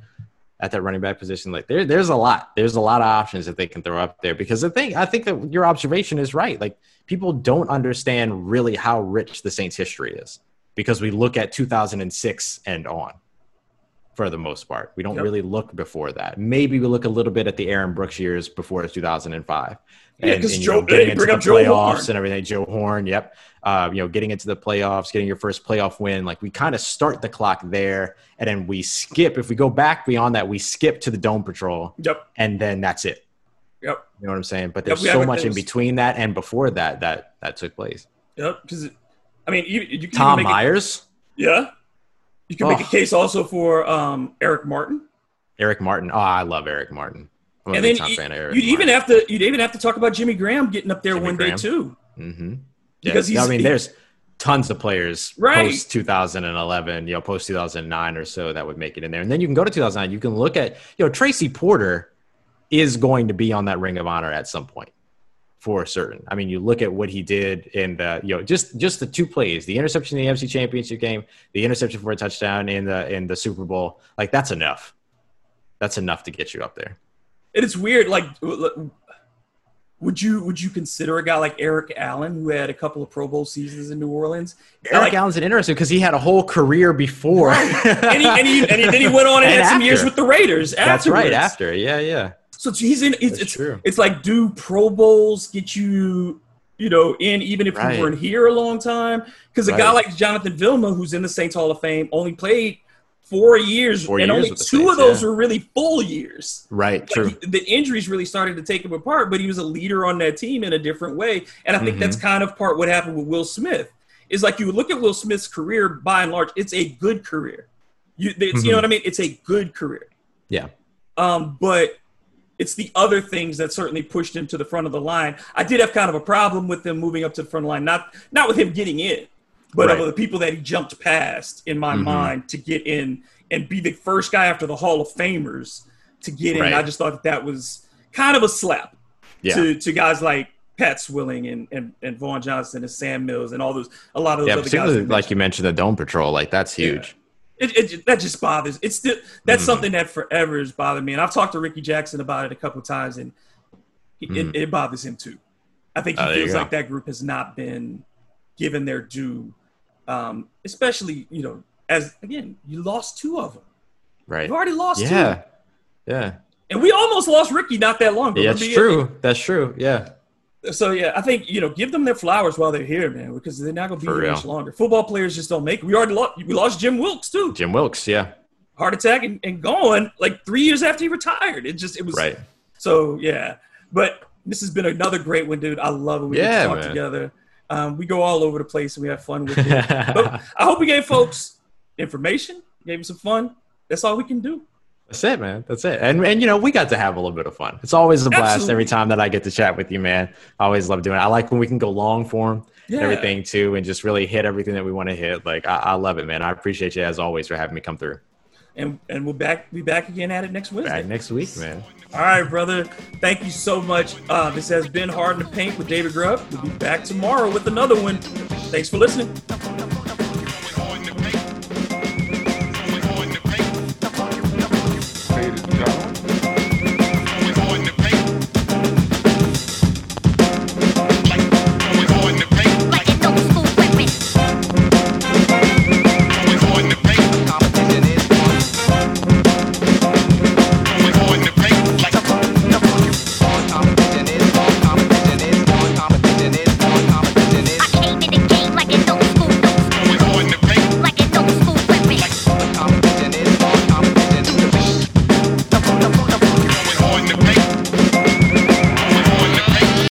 Speaker 2: at that running back position. Like there, there's a lot. There's a lot of options that they can throw up there. Because the thing, I think that your observation is right. Like people don't understand really how rich the Saints' history is because we look at 2006 and on for the most part. We don't
Speaker 1: Yep.
Speaker 2: really look before that. Maybe we look a little bit at the Aaron Brooks years before 2005.
Speaker 1: Yeah,
Speaker 2: And-
Speaker 1: 'cause
Speaker 2: and, you
Speaker 1: Joe-
Speaker 2: know, getting into
Speaker 1: bring
Speaker 2: the
Speaker 1: up Joe
Speaker 2: playoffs and everything. Joe Horn, yep. Uh, you know, getting into the playoffs, getting your first playoff win. Like we kind of start the clock there, and then we skip. If we go back beyond that, we skip to the Dome Patrol,
Speaker 1: Yep,
Speaker 2: and then that's it.
Speaker 1: yep,
Speaker 2: You know what I'm saying? But there's
Speaker 1: we
Speaker 2: so much in between that and before that that that took place.
Speaker 1: yep. Because I mean, you, you can
Speaker 2: Tom
Speaker 1: make it,
Speaker 2: Myers,
Speaker 1: yeah. You can make a
Speaker 2: Oh.
Speaker 1: case also for um, Eric Martin.
Speaker 2: Eric Martin. Oh, I love Eric Martin. I'm a
Speaker 1: and
Speaker 2: big time
Speaker 1: you,
Speaker 2: fan of Eric.
Speaker 1: would even have to you'd even have to talk about Jimmy Graham getting up there
Speaker 2: Jimmy
Speaker 1: one
Speaker 2: Graham.
Speaker 1: day too.
Speaker 2: Mm-hmm.
Speaker 1: Because
Speaker 2: yeah,
Speaker 1: he's-
Speaker 2: I mean,
Speaker 1: he-
Speaker 2: there's tons of players
Speaker 1: Right.
Speaker 2: post 2011, you know, post 2009 or so that would make it in there. And then you can go to 2009. You can look at, you know, Tracy Porter is going to be on that Ring of Honor at some point for certain. I mean, you look at what he did in the, you know, just just the two plays, the interception in the NFC Championship game, the interception for a touchdown in the in the Super Bowl. Like that's enough. That's enough to get you up there.
Speaker 1: And it's weird. Like, would you would you consider a guy like Eric Allen who had a couple of Pro Bowl seasons in New Orleans?
Speaker 2: Eric
Speaker 1: Like,
Speaker 2: Allen's an interesting because he had a whole career before.
Speaker 1: and, he, and, he, and, he, then he went on and,
Speaker 2: And
Speaker 1: had some years with the Raiders.
Speaker 2: That's right. After, yeah, yeah.
Speaker 1: So he's in. It's it's,
Speaker 2: true.
Speaker 1: it's like do Pro Bowls get you, you know, in even if
Speaker 2: Right.
Speaker 1: you weren't here a long time? Because a guy like Jonathan Vilma, who's in the Saints Hall of Fame, only played four years,
Speaker 2: Four
Speaker 1: and
Speaker 2: years
Speaker 1: only two
Speaker 2: Saints,
Speaker 1: of those
Speaker 2: yeah.
Speaker 1: were really full years.
Speaker 2: Right.
Speaker 1: Like,
Speaker 2: True.
Speaker 1: he- the injuries really started to take him apart, but he was a leader on that team in a different way. And I think
Speaker 2: Mm-hmm.
Speaker 1: that's kind of part what happened with Will Smith. Is like you look at Will Smith's career by and large, it's a good career. You, it's,
Speaker 2: Mm-hmm.
Speaker 1: you know what I mean? It's a good career.
Speaker 2: Yeah.
Speaker 1: Um, but it's the other things that certainly pushed him to the front of the line. I did have kind of a problem with him moving up to the front of the line, not not with him getting in, but
Speaker 2: Right.
Speaker 1: of the people that he jumped past in my
Speaker 2: Mhm.
Speaker 1: mind to get in and be the first guy after the Hall of Famers to get in.
Speaker 2: Right.
Speaker 1: I just thought that that was kind of a slap
Speaker 2: Yeah.
Speaker 1: to, to guys like Pat Swilling and, and, and Vaughan Johnson and Sam Mills and all those a lot of those
Speaker 2: yeah.
Speaker 1: other guys.
Speaker 2: Like you mentioned the Dome Patrol. Like that's huge.
Speaker 1: It, it that just bothers. It's still that's
Speaker 2: Mhm.
Speaker 1: something that forever has bothered me, and I've talked to Rickey Jackson about it a couple times, and he,
Speaker 2: Mhm.
Speaker 1: it, it bothers him too. I think he
Speaker 2: Oh,
Speaker 1: feels like that group has not been given their due, um, especially you know as again, you lost two of them.
Speaker 2: Right.
Speaker 1: You already lost
Speaker 2: Yeah.
Speaker 1: two.
Speaker 2: Yeah.
Speaker 1: And we almost lost Ricky not that long ago.
Speaker 2: Yeah, that's true. That's true. Yeah.
Speaker 1: So yeah, I think you know, give them their flowers while they're here, man, because they're not gonna be
Speaker 2: For
Speaker 1: here
Speaker 2: real.
Speaker 1: much longer. Football players just don't make. it. We already lost. We lost Jim Wilks too,
Speaker 2: Jim Wilks. Yeah.
Speaker 1: heart attack and, and gone like three years after he retired. It just it was
Speaker 2: Right.
Speaker 1: So yeah, but this has been another great one, dude. I love it. We
Speaker 2: Yeah,
Speaker 1: to talk
Speaker 2: man.
Speaker 1: together. Um, we go all over the place and we have fun with it. but I hope we gave folks information, gave them some fun. That's all we can do.
Speaker 2: That's it, man. That's it. And and you know, we got to have a little bit of fun. It's always a blast
Speaker 1: Absolutely.
Speaker 2: every time that I get to chat with you, man. I always love doing it. I like when we can go long form
Speaker 1: Yeah.
Speaker 2: everything too, and just really hit everything that we want to hit. Like I, I love it, man. I appreciate you as always for having me come through.
Speaker 1: And and we'll back be back again at it next Wednesday.
Speaker 2: Back next week, man.
Speaker 1: All right, brother. Thank you so much. Uh, this has been Hard in the Paint with David Grubb. We'll be back tomorrow with another one. Thanks for listening.